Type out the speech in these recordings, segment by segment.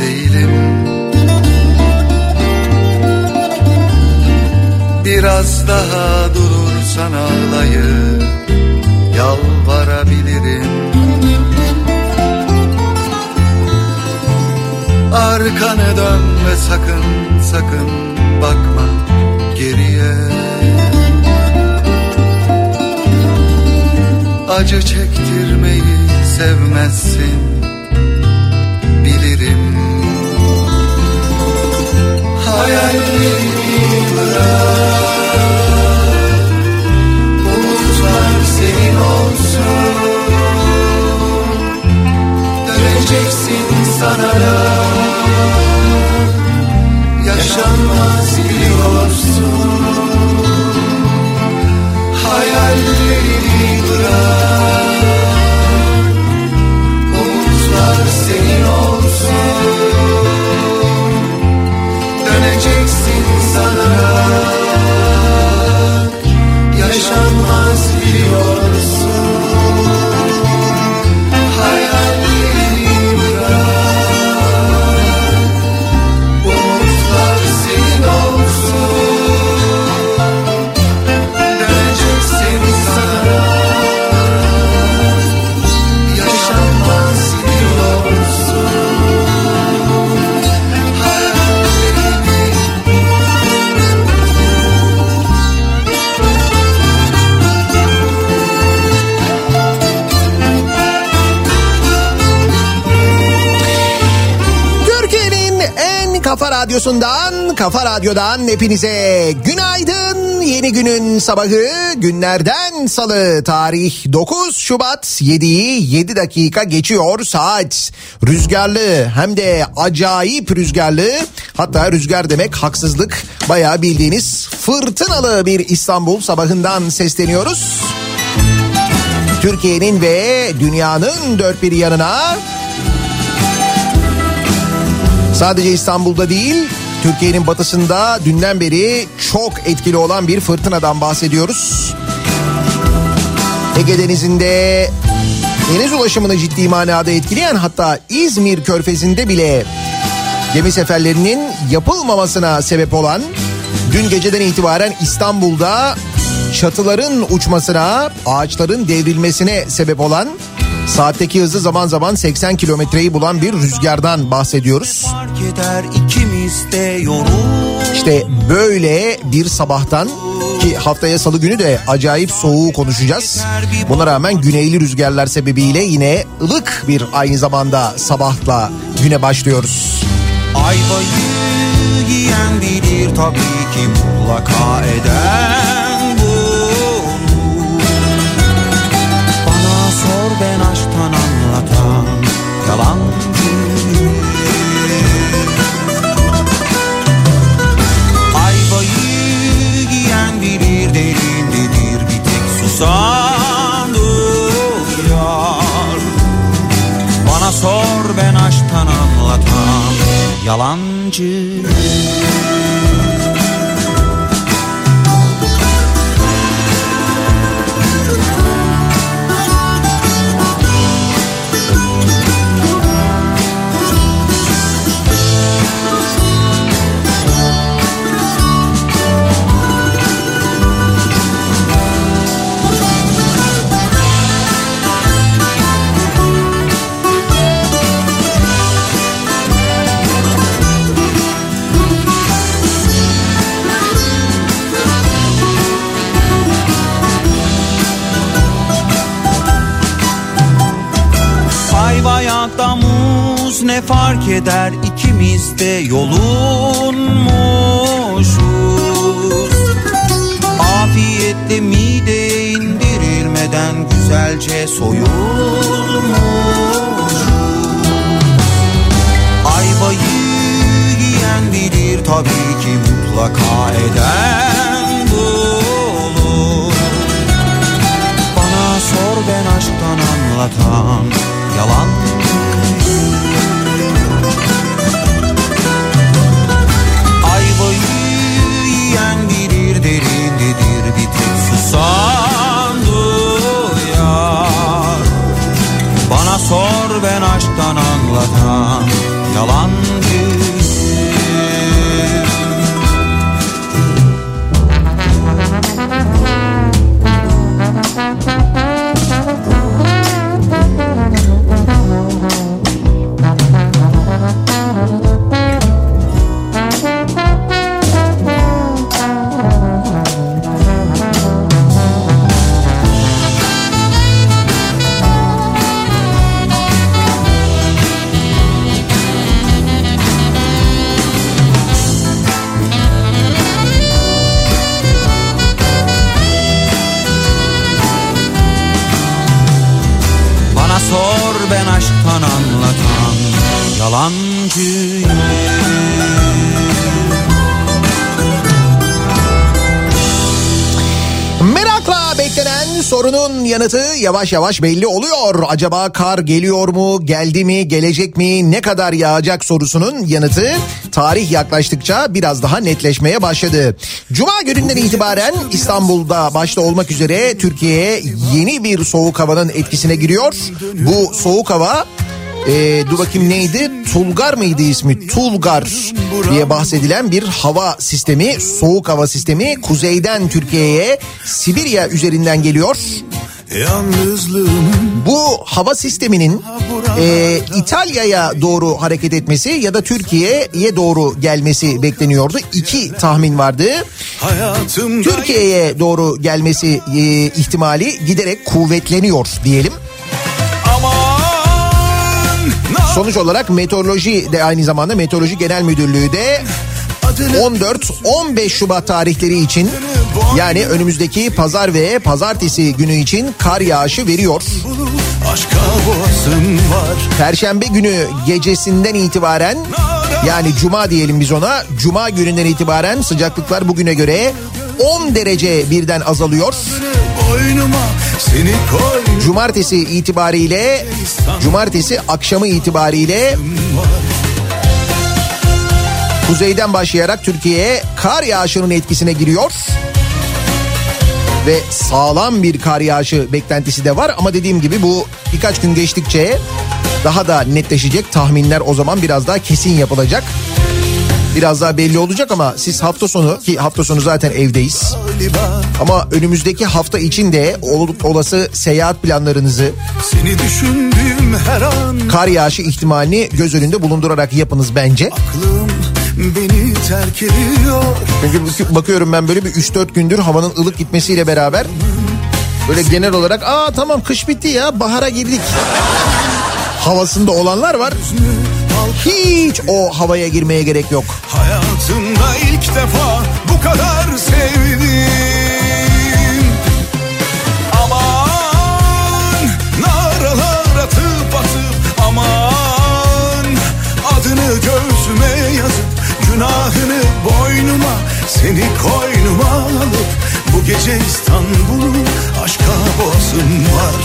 değilim. Biraz daha durursan ağlayıp yalvarabilirim. Arkanı dön ve sakın sakın bakma geriye. Acı çektirmeyi sevmezsin Hayallerimi bırak senin olsun Döneceksin sanarak Yaşanmaz biliyorsun Hayallerini bırak Umutlar senin olsun Yaşanmaz biliyorsun radyosundan, kafa radyodan hepinize günaydın. Yeni günün sabahı günlerden salı tarih 9 Şubat 7'yi 7 dakika geçiyor saat. Rüzgarlı hem de acayip rüzgarlı hatta rüzgar demek haksızlık bayağı bildiğiniz fırtınalı bir İstanbul sabahından sesleniyoruz. Türkiye'nin ve dünyanın dört bir yanına Sadece İstanbul'da değil, Türkiye'nin batısında dünden beri çok etkili olan bir fırtınadan bahsediyoruz. Ege Denizi'nde deniz ulaşımını ciddi manada etkileyen hatta İzmir Körfezi'nde bile gemi seferlerinin yapılmamasına sebep olan dün geceden itibaren İstanbul'da çatıların uçmasına, ağaçların devrilmesine sebep olan saatteki hızı zaman zaman 80 kilometreyi bulan bir rüzgardan bahsediyoruz. Eder İşte böyle bir sabahtan ki haftaya salı günü de acayip soğuğu konuşacağız. Buna rağmen güneyli rüzgarlar sebebiyle yine ılık bir aynı zamanda sabahla güne başlıyoruz. Ayvayı yiyen bilir tabii ki mutlaka eden ben aşktan anlatan Yalancı ne fark eder ikimiz de yolunmuşuz. Afiyetle mideye indirilmeden güzelce soyulmuşuz. Ayvayı yiyen bilir tabii ki mutlaka eden bulur Bana sor ben aşktan anlatan yalan susan duyar Bana sor ben aşktan anlatan yalancı yanıtı yavaş yavaş belli oluyor. Acaba kar geliyor mu, geldi mi, gelecek mi, ne kadar yağacak sorusunun yanıtı tarih yaklaştıkça biraz daha netleşmeye başladı. Cuma gününden itibaren İstanbul'da başta olmak üzere Türkiye'ye yeni bir soğuk havanın etkisine giriyor. Bu soğuk hava ee, dur bakayım neydi? Tulgar mıydı ismi? Tulgar diye bahsedilen bir hava sistemi, soğuk hava sistemi kuzeyden Türkiye'ye Sibirya üzerinden geliyor. Bu hava sisteminin e, İtalya'ya doğru hareket etmesi ya da Türkiye'ye doğru gelmesi bekleniyordu. İki tahmin vardı. Türkiye'ye doğru gelmesi e, ihtimali giderek kuvvetleniyor diyelim. Sonuç olarak meteoroloji de aynı zamanda meteoroloji genel müdürlüğü de adını 14-15 Şubat tarihleri için yani önümüzdeki pazar ve pazartesi günü için kar yağışı veriyor. Perşembe günü gecesinden itibaren yani cuma diyelim biz ona cuma gününden itibaren sıcaklıklar bugüne göre 10 derece birden azalıyor. Cumartesi itibariyle cumartesi akşamı itibariyle kuzeyden başlayarak Türkiye'ye kar yağışının etkisine giriyor. Ve sağlam bir kar yağışı beklentisi de var ama dediğim gibi bu birkaç gün geçtikçe daha da netleşecek tahminler o zaman biraz daha kesin yapılacak. Biraz daha belli olacak ama siz hafta sonu ki hafta sonu zaten evdeyiz. Ama önümüzdeki hafta için de ol- olası seyahat planlarınızı seni düşündüğüm her an kar yağışı ihtimalini göz önünde bulundurarak yapınız bence. aklım beni terk ediyor Çünkü bak- bakıyorum ben böyle bir 3-4 gündür havanın ılık gitmesiyle beraber böyle genel olarak aa tamam kış bitti ya bahara girdik havasında olanlar var. Hiç o havaya girmeye gerek yok. Hayatımda ilk defa bu kadar sevdim Aman naralar atıp atıp aman Adını yazıp günahını boynuma Seni koynuma alıp bu gece İstanbul'u aşka bozum var.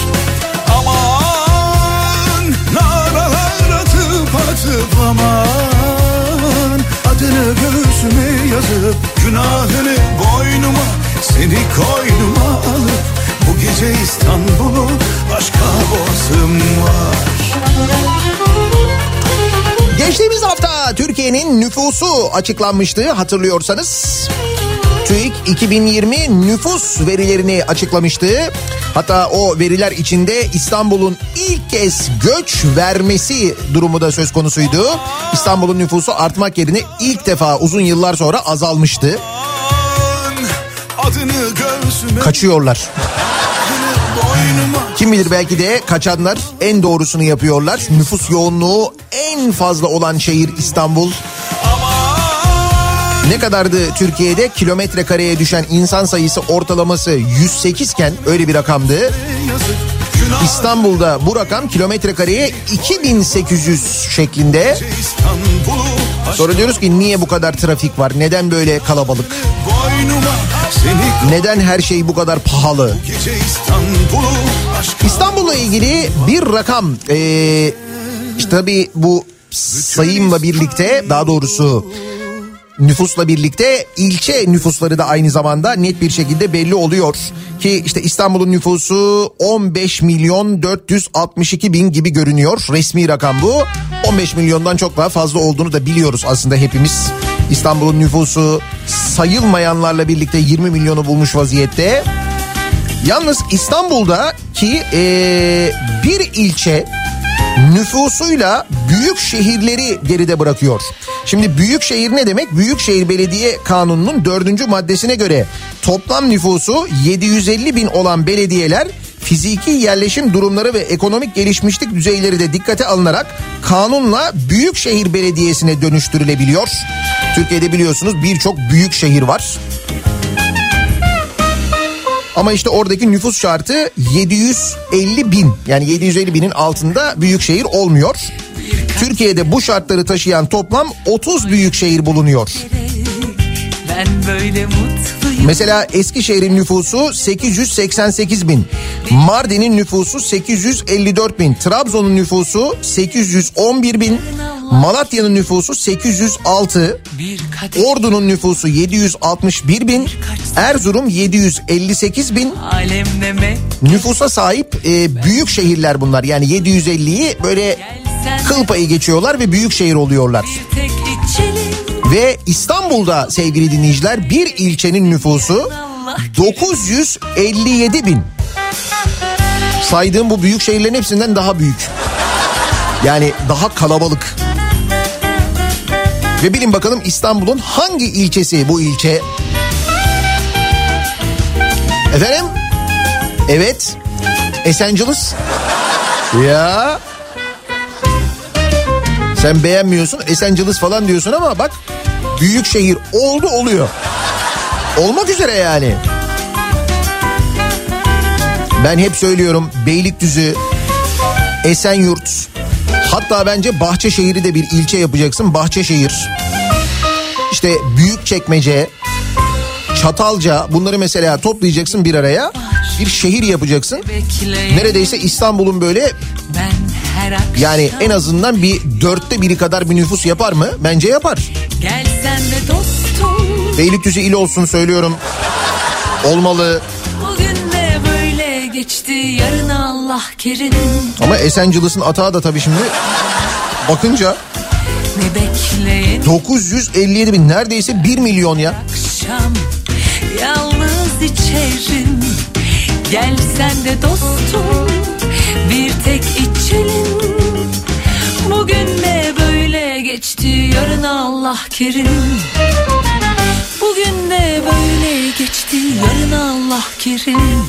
Aman naralar atıp atıp aman Adını göğsüme yazıp günahını boynuma Seni koynuma alıp bu gece İstanbul'u aşka bozum var. Geçtiğimiz hafta Türkiye'nin nüfusu açıklanmıştı hatırlıyorsanız. TÜİK 2020 nüfus verilerini açıklamıştı. Hatta o veriler içinde İstanbul'un ilk kez göç vermesi durumu da söz konusuydu. İstanbul'un nüfusu artmak yerine ilk defa uzun yıllar sonra azalmıştı. Kaçıyorlar. Kim bilir belki de kaçanlar en doğrusunu yapıyorlar. Nüfus yoğunluğu en fazla olan şehir İstanbul. Ne kadardı Türkiye'de kilometre kareye düşen insan sayısı ortalaması 108 iken öyle bir rakamdı. İstanbul'da bu rakam kilometre kareye 2800 şeklinde. Sonra diyoruz ki niye bu kadar trafik var? Neden böyle kalabalık? Neden her şey bu kadar pahalı? gece İstanbul'u İstanbul'la ilgili bir rakam. Ee, işte tabii bu sayımla birlikte daha doğrusu nüfusla birlikte ilçe nüfusları da aynı zamanda net bir şekilde belli oluyor. Ki işte İstanbul'un nüfusu 15 milyon 462 bin gibi görünüyor. Resmi rakam bu. 15 milyondan çok daha fazla olduğunu da biliyoruz aslında hepimiz. İstanbul'un nüfusu sayılmayanlarla birlikte 20 milyonu bulmuş vaziyette. Yalnız İstanbul'da ki eee, bir ilçe nüfusuyla büyük şehirleri geride bırakıyor. Şimdi büyük şehir ne demek? Büyükşehir Belediye Kanunu'nun dördüncü maddesine göre toplam nüfusu 750 bin olan belediyeler fiziki yerleşim durumları ve ekonomik gelişmişlik düzeyleri de dikkate alınarak kanunla büyükşehir belediyesine dönüştürülebiliyor. Türkiye'de biliyorsunuz birçok büyük şehir var. Ama işte oradaki nüfus şartı 750 bin. Yani 750 binin altında büyük şehir olmuyor. Türkiye'de bu şartları taşıyan toplam 30 büyük şehir bulunuyor. Mesela Eskişehir'in nüfusu 888 bin, Mardin'in nüfusu 854 bin, Trabzon'un nüfusu 811 bin, Malatya'nın nüfusu 806, Bir kadeh Ordu'nun nüfusu 761 bin, Erzurum 758 bin, nüfusa sahip e, büyük şehirler bunlar. Yani 750'yi böyle kıl payı geçiyorlar ve büyük şehir oluyorlar. Ve İstanbul'da sevgili dinleyiciler bir ilçenin nüfusu 957 bin. Saydığım bu büyük şehirlerin hepsinden daha büyük. Yani daha kalabalık. Ve bilin bakalım İstanbul'un hangi ilçesi bu ilçe? Efendim? Evet. Esenciles. Ya. Sen beğenmiyorsun Esenciles falan diyorsun ama bak büyük şehir oldu oluyor. Olmak üzere yani. Ben hep söylüyorum Beylikdüzü, Esenyurt, hatta bence Bahçeşehir'i de bir ilçe yapacaksın. Bahçeşehir, işte Büyükçekmece, Çatalca bunları mesela toplayacaksın bir araya. Bir şehir yapacaksın. Neredeyse İstanbul'un böyle yani en azından bir dörtte biri kadar bir nüfus yapar mı? Bence yapar. gelsen de dostum. Beylikdüzü il olsun söylüyorum. Olmalı. Geçti yarın Allah kerim. Ama Esenciles'in atağı da tabii şimdi bakınca Ne bekleyin 957 bin neredeyse 1 milyon ya. akşam yalnız içerim. Gelsen de dostum bir tek içelim. Bugün de böyle geçti yarın Allah kerim. Bugün de böyle geçti yarın Allah kerim.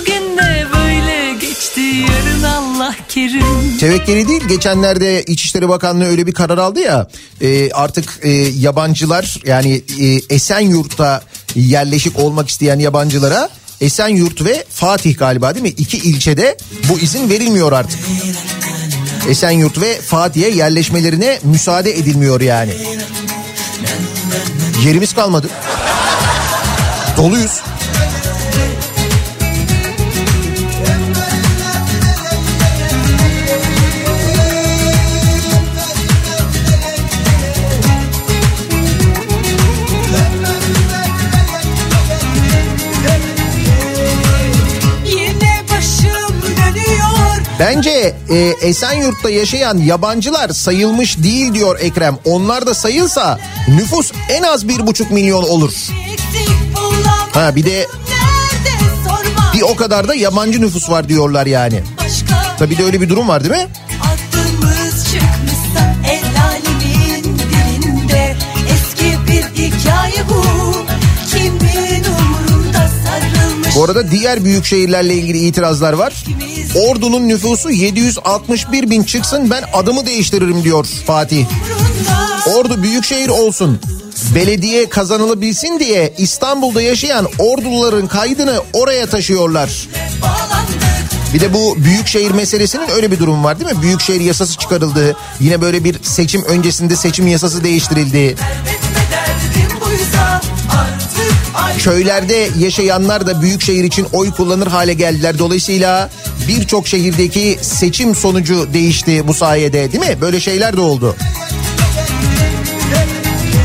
Bugün de böyle geçti yarın Allah kerim. Tevekkeli değil geçenlerde İçişleri Bakanlığı öyle bir karar aldı ya e, artık e, yabancılar yani e, Esenyurt'ta yerleşik olmak isteyen yabancılara Esenyurt ve Fatih galiba değil mi? İki ilçede bu izin verilmiyor artık. Esenyurt ve Fatih'e yerleşmelerine müsaade edilmiyor yani. Yerimiz kalmadı. Doluyuz. Bence e, Esenyurt'ta yaşayan yabancılar sayılmış değil diyor Ekrem. Onlar da sayılsa nüfus en az bir buçuk milyon olur. Ha bir de bir o kadar da yabancı nüfus var diyorlar yani. Tabii de öyle bir durum var değil mi? Bu arada diğer büyük şehirlerle ilgili itirazlar var. Ordu'nun nüfusu 761 bin çıksın ben adımı değiştiririm diyor Fatih. Ordu büyük şehir olsun. Belediye kazanılabilsin diye İstanbul'da yaşayan Orduluların kaydını oraya taşıyorlar. Bir de bu büyükşehir meselesinin öyle bir durum var değil mi? Büyükşehir yasası çıkarıldı. Yine böyle bir seçim öncesinde seçim yasası değiştirildi. Köylerde yaşayanlar da büyükşehir için oy kullanır hale geldiler. Dolayısıyla birçok şehirdeki seçim sonucu değişti bu sayede değil mi? Böyle şeyler de oldu.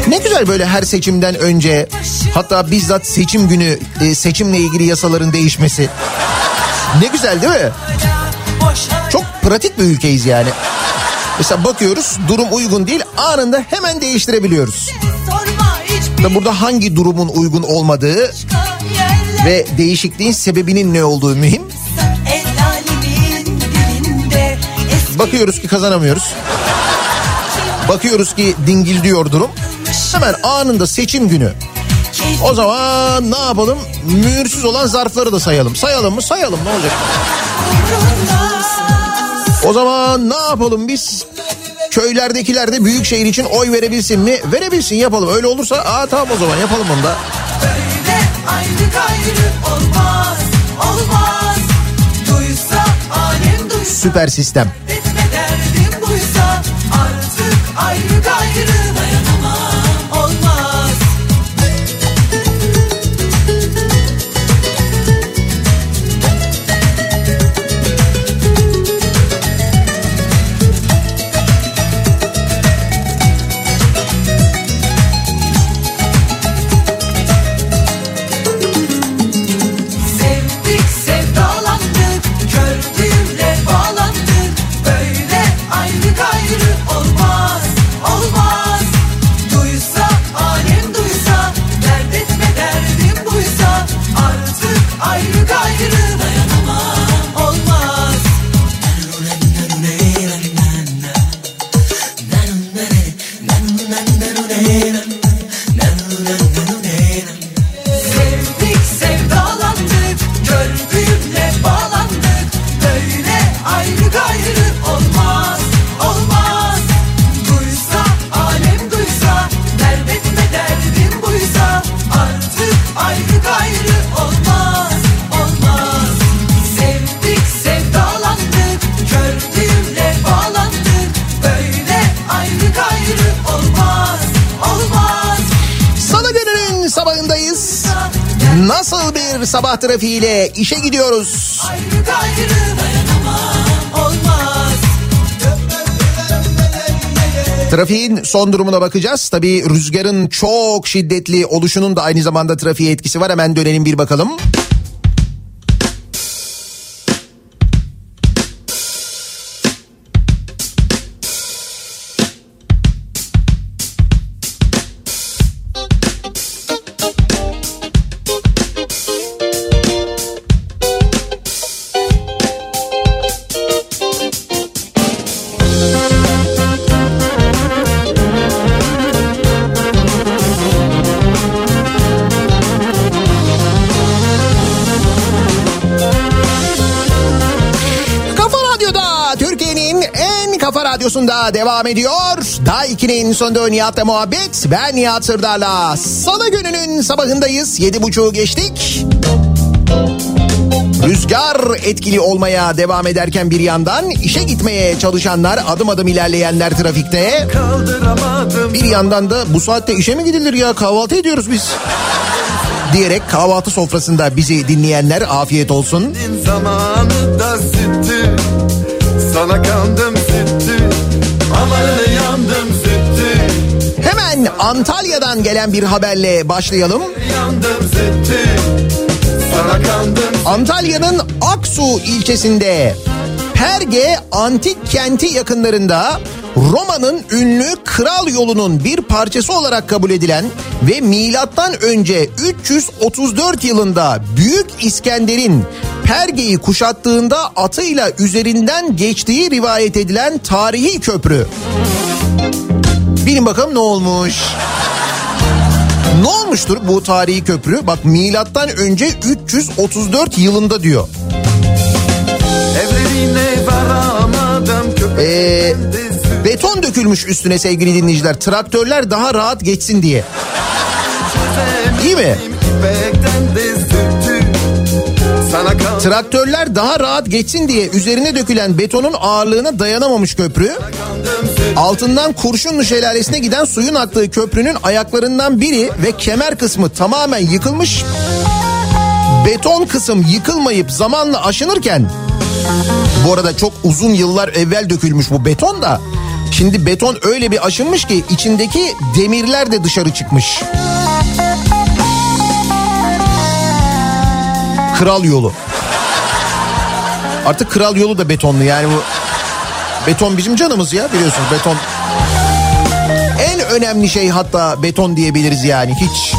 Ne güzel böyle her seçimden önce hatta bizzat seçim günü e, seçimle ilgili yasaların değişmesi. Ne güzel değil mi? Çok pratik bir ülkeyiz yani. Mesela bakıyoruz durum uygun değil anında hemen değiştirebiliyoruz. Da burada hangi durumun uygun olmadığı ve değişikliğin sebebinin ne olduğu mühim. Bakıyoruz ki kazanamıyoruz. Bakıyoruz ki dingildiyor durum. Hemen anında seçim günü. O zaman ne yapalım? Mühürsüz olan zarfları da sayalım. Sayalım mı? Sayalım ne olacak? O zaman ne yapalım biz? Köylerdekiler de büyük şehir için oy verebilsin mi? Verebilsin yapalım. Öyle olursa aa tamam o zaman yapalım onu da. Böyle ayrı gayrı olmaz, olmaz. Duysa alem duysa Süper sistem. Artık ayrı gayrı sabah trafiğiyle işe gidiyoruz? ayrı gayrı dayanamam olmaz Trafiğin son durumuna bakacağız. Tabii rüzgarın çok şiddetli oluşunun da aynı zamanda trafiğe etkisi var. Hemen dönelim bir bakalım. Kafa 2'nin sonunda Nihat'la muhabbet. Ben Nihat Sırdar'la. Salı gününün sabahındayız. Yedi buçuğu geçtik. Rüzgar etkili olmaya devam ederken bir yandan işe gitmeye çalışanlar adım adım ilerleyenler trafikte. Bir yandan da bu saatte işe mi gidilir ya kahvaltı ediyoruz biz. Diyerek kahvaltı sofrasında bizi dinleyenler afiyet olsun. zamanı da süttü Sana kandım Antalya'dan gelen bir haberle başlayalım. Antalya'nın Aksu ilçesinde Perge antik kenti yakınlarında Roma'nın ünlü kral yolunun bir parçası olarak kabul edilen ve milattan önce 334 yılında Büyük İskender'in Perge'yi kuşattığında atıyla üzerinden geçtiği rivayet edilen tarihi köprü. Bilin bakalım ne olmuş? Ne olmuştur bu tarihi köprü? Bak milattan önce 334 yılında diyor. Ee, beton dökülmüş üstüne sevgili dinleyiciler. Traktörler daha rahat geçsin diye. İyi mi? Traktörler daha rahat geçsin diye üzerine dökülen betonun ağırlığına dayanamamış köprü. Altından Kurşunlu Şelalesi'ne giden suyun aktığı köprünün ayaklarından biri ve kemer kısmı tamamen yıkılmış. Beton kısım yıkılmayıp zamanla aşınırken bu arada çok uzun yıllar evvel dökülmüş bu beton da şimdi beton öyle bir aşınmış ki içindeki demirler de dışarı çıkmış. Kral yolu. Artık kral yolu da betonlu yani bu beton bizim canımız ya biliyorsunuz beton. En önemli şey hatta beton diyebiliriz yani hiç.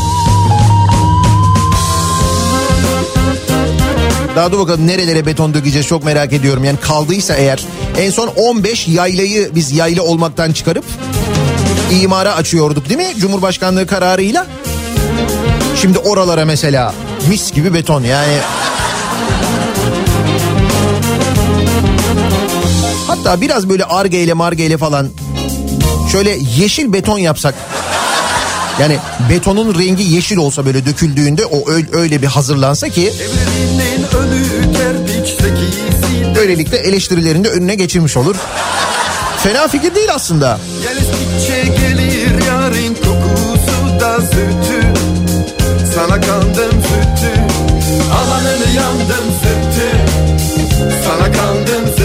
Daha dur bakalım nerelere beton dökeceğiz çok merak ediyorum. Yani kaldıysa eğer en son 15 yaylayı biz yayla olmaktan çıkarıp imara açıyorduk değil mi? Cumhurbaşkanlığı kararıyla. Şimdi oralara mesela mis gibi beton yani. Hatta biraz böyle arge ile marge ile falan şöyle yeşil beton yapsak. Yani betonun rengi yeşil olsa böyle döküldüğünde o öyle, öyle bir hazırlansa ki böylelikle eleştirilerin de önüne geçirmiş olur. Fena fikir değil aslında. Gelir yarın kokusu da sütü Sana kandım sütü Alanını yandım sütü Sana kandım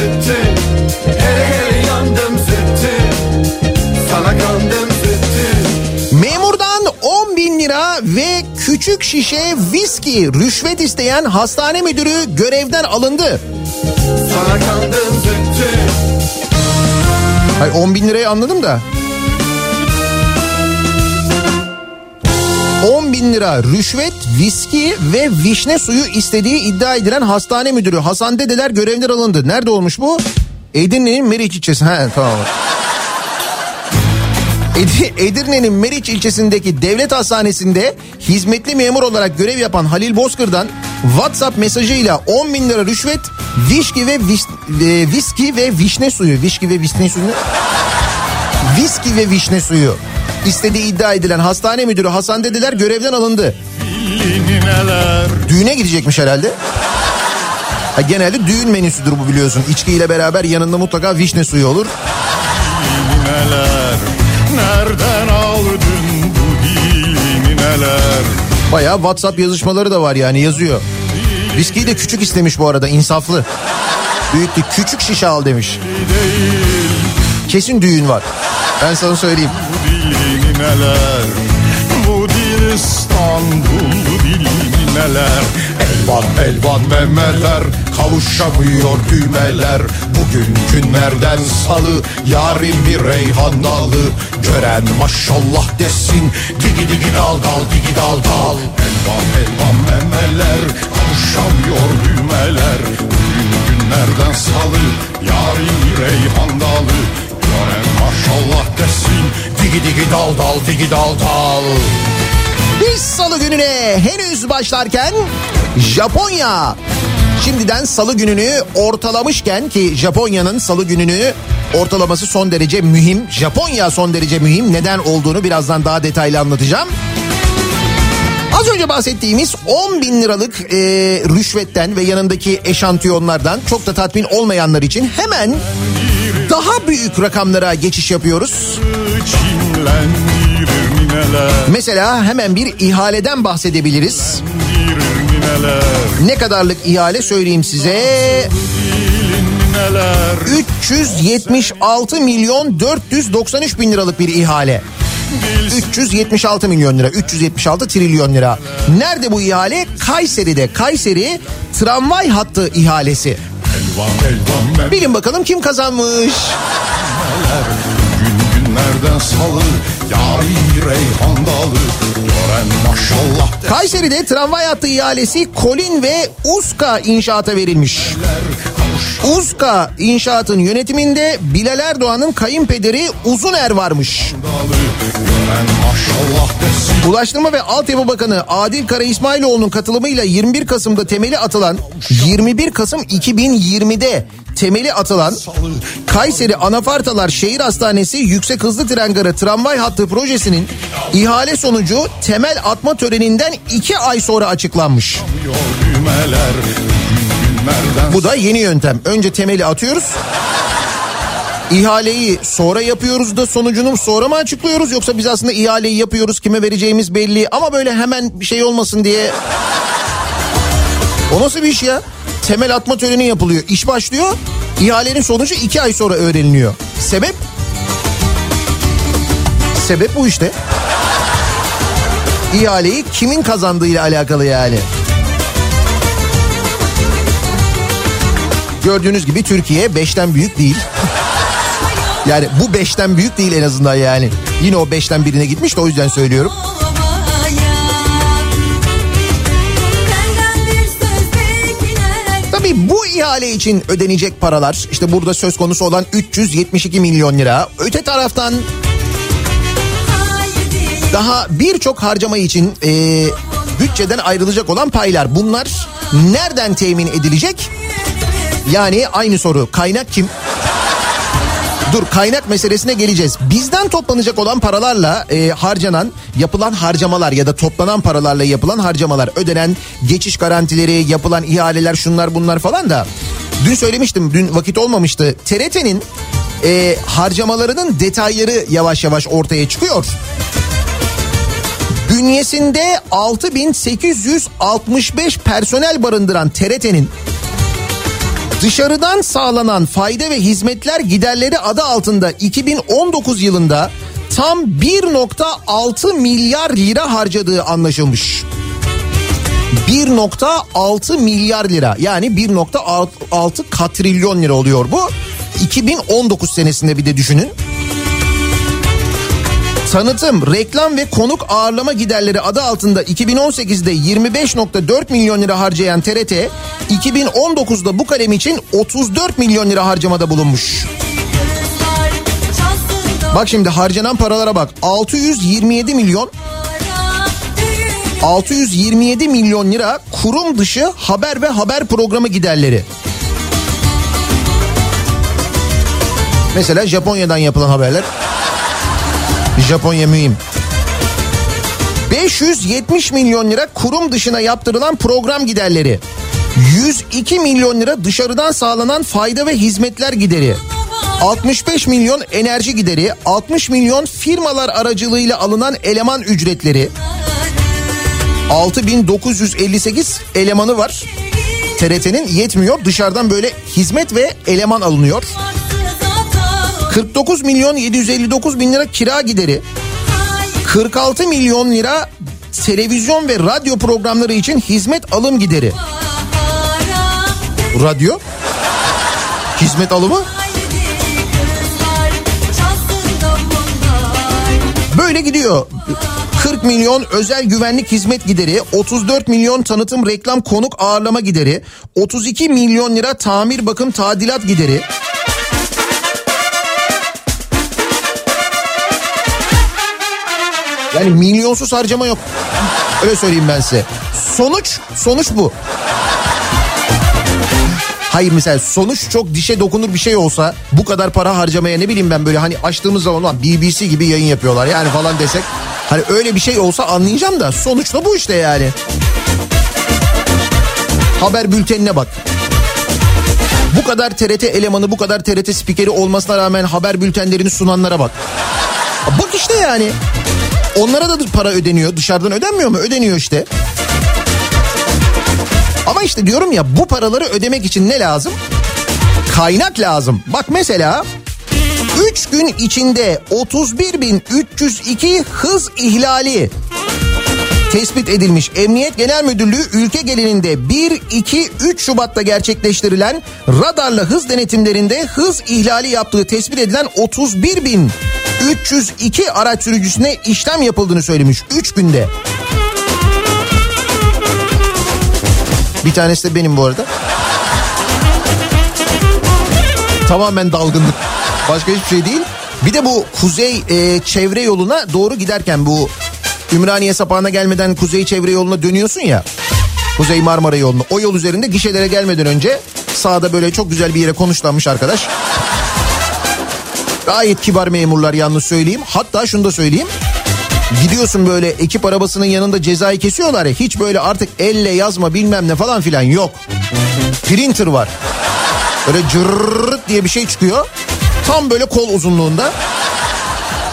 Memurdan 10 bin lira ve küçük şişe viski rüşvet isteyen hastane müdürü görevden alındı. Sana kandım Hayır 10 bin lirayı anladım da. 10 bin lira rüşvet, viski ve vişne suyu istediği iddia edilen hastane müdürü Hasan Dedeler görevden alındı. Nerede olmuş bu? Edirne'nin Meriç ilçesi. He tamam. Edi- Edirne'nin Meriç ilçesindeki devlet hastanesinde hizmetli memur olarak görev yapan Halil Bozkır'dan WhatsApp mesajıyla 10 bin lira rüşvet, viski ve vis, e, viski ve vişne suyu, viski ve vişne suyu, viski ve vişne suyu istediği iddia edilen hastane müdürü Hasan Dediler görevden alındı. Düğüne gidecekmiş herhalde. Ha, genelde düğün menüsüdür bu biliyorsun. İçkiyle beraber yanında mutlaka vişne suyu olur. neler Nereden aldın bu dilini neler Bayağı WhatsApp yazışmaları da var yani yazıyor. Viskiyi de küçük istemiş bu arada insaflı. Büyüktü küçük şişe al demiş. Kesin düğün var. Ben sana söyleyeyim. Bu dilini neler Bu dil İstanbul dilini neler Elvan elvan memeler Kavuşamıyor düğmeler. Bugün günlerden salı Yarim bir reyhan dalı Gören maşallah desin Digi digi dal dal digi dal dal. Elvan elvan memeler Kavuşamıyor düğmeler. Bugün günlerden salı Yarim bir reyhan dalı Gören maşallah desin Digi digi dal dal digi dal dal. Biz salı gününe henüz başlarken Japonya şimdiden salı gününü ortalamışken ki Japonya'nın salı gününü ortalaması son derece mühim. Japonya son derece mühim. Neden olduğunu birazdan daha detaylı anlatacağım. Az önce bahsettiğimiz 10 bin liralık e, rüşvetten ve yanındaki eşantiyonlardan çok da tatmin olmayanlar için hemen daha büyük rakamlara geçiş yapıyoruz. Mesela hemen bir ihaleden bahsedebiliriz. Mineler Ne kadarlık ihale söyleyeyim size. Dilin mineler 376 milyon 493 bin liralık bir ihale. 376 milyon lira, 376 trilyon lira. Nerede bu ihale? Kayseri'de. Kayseri tramvay hattı ihalesi. Bilin bakalım kim kazanmış? Günlerden salı Yari reyhan dalı Gören maşallah Kayseri'de tramvay hattı ihalesi Kolin ve Uska inşaata verilmiş. Uska inşaatın yönetiminde Bilal Erdoğan'ın kayınpederi Uzuner varmış. Ulaştırma ve Altyapı Bakanı Adil Kara İsmailoğlu'nun katılımıyla 21 Kasım'da temeli atılan 21 Kasım 2020'de temeli atılan Kayseri Anafartalar Şehir Hastanesi Yüksek Hızlı Tren Garı Tramvay Hattı projesinin ihale sonucu temel atma töreninden 2 ay sonra açıklanmış. Bu da yeni yöntem. Önce temeli atıyoruz. İhaleyi sonra yapıyoruz da sonucunu sonra mı açıklıyoruz yoksa biz aslında ihaleyi yapıyoruz kime vereceğimiz belli ama böyle hemen bir şey olmasın diye. O nasıl bir iş ya? Temel atma töreni yapılıyor. İş başlıyor. İhalenin sonucu iki ay sonra öğreniliyor. Sebep? Sebep bu işte. İhaleyi kimin kazandığıyla alakalı yani. Gördüğünüz gibi Türkiye beşten büyük değil. Yani bu beşten büyük değil en azından yani. Yine o beşten birine gitmiş de o yüzden söylüyorum. İhale için ödenecek paralar işte burada söz konusu olan 372 milyon lira. Öte taraftan daha birçok harcama için e, bütçeden ayrılacak olan paylar. Bunlar nereden temin edilecek? Yani aynı soru kaynak kim? Dur kaynak meselesine geleceğiz. Bizden toplanacak olan paralarla e, harcanan, yapılan harcamalar ya da toplanan paralarla yapılan harcamalar, ödenen geçiş garantileri, yapılan ihaleler şunlar bunlar falan da. Dün söylemiştim, dün vakit olmamıştı. TRT'nin e, harcamalarının detayları yavaş yavaş ortaya çıkıyor. Bünyesinde 6865 personel barındıran TRT'nin Dışarıdan sağlanan fayda ve hizmetler giderleri adı altında 2019 yılında tam 1.6 milyar lira harcadığı anlaşılmış. 1.6 milyar lira yani 1.6 katrilyon lira oluyor bu. 2019 senesinde bir de düşünün. Tanıtım, reklam ve konuk ağırlama giderleri adı altında 2018'de 25.4 milyon lira harcayan TRT, 2019'da bu kalem için 34 milyon lira harcamada bulunmuş. Bak şimdi harcanan paralara bak. 627 milyon 627 milyon lira kurum dışı haber ve haber programı giderleri. Mesela Japonya'dan yapılan haberler. Japonya mühim. 570 milyon lira kurum dışına yaptırılan program giderleri. 102 milyon lira dışarıdan sağlanan fayda ve hizmetler gideri. 65 milyon enerji gideri, 60 milyon firmalar aracılığıyla alınan eleman ücretleri. 6958 elemanı var. TRT'nin yetmiyor. Dışarıdan böyle hizmet ve eleman alınıyor. 49 milyon 759 bin lira kira gideri. 46 milyon lira televizyon ve radyo programları için hizmet alım gideri. Radyo? Hizmet alımı? Böyle gidiyor. 40 milyon özel güvenlik hizmet gideri, 34 milyon tanıtım reklam konuk ağırlama gideri, 32 milyon lira tamir bakım tadilat gideri. Yani milyonsuz harcama yok. Öyle söyleyeyim ben size. Sonuç, sonuç bu. Hayır mesela sonuç çok dişe dokunur bir şey olsa bu kadar para harcamaya ne bileyim ben böyle hani açtığımız zaman BBC gibi yayın yapıyorlar yani falan desek. Hani öyle bir şey olsa anlayacağım da sonuçta bu işte yani. Haber bültenine bak. Bu kadar TRT elemanı bu kadar TRT spikeri olmasına rağmen haber bültenlerini sunanlara bak. Bak işte yani. Onlara da para ödeniyor. Dışarıdan ödenmiyor mu? Ödeniyor işte. Ama işte diyorum ya bu paraları ödemek için ne lazım? Kaynak lazım. Bak mesela 3 gün içinde 31.302 hız ihlali. tespit edilmiş. Emniyet Genel Müdürlüğü ülke genelinde 1, 2, 3 Şubat'ta gerçekleştirilen radarla hız denetimlerinde hız ihlali yaptığı tespit edilen 31 bin 302 araç sürücüsüne işlem yapıldığını söylemiş 3 günde. Bir tanesi de benim bu arada. Tamamen dalgınlık. Başka hiçbir şey değil. Bir de bu kuzey e, çevre yoluna doğru giderken bu Ümraniye sapağına gelmeden kuzey çevre yoluna dönüyorsun ya. Kuzey Marmara yolunu. O yol üzerinde gişelere gelmeden önce sağda böyle çok güzel bir yere konuşlanmış arkadaş. Gayet kibar memurlar yalnız söyleyeyim. Hatta şunu da söyleyeyim. Gidiyorsun böyle ekip arabasının yanında cezayı kesiyorlar ya. Hiç böyle artık elle yazma bilmem ne falan filan yok. Printer var. Böyle cırrrrt diye bir şey çıkıyor. Tam böyle kol uzunluğunda.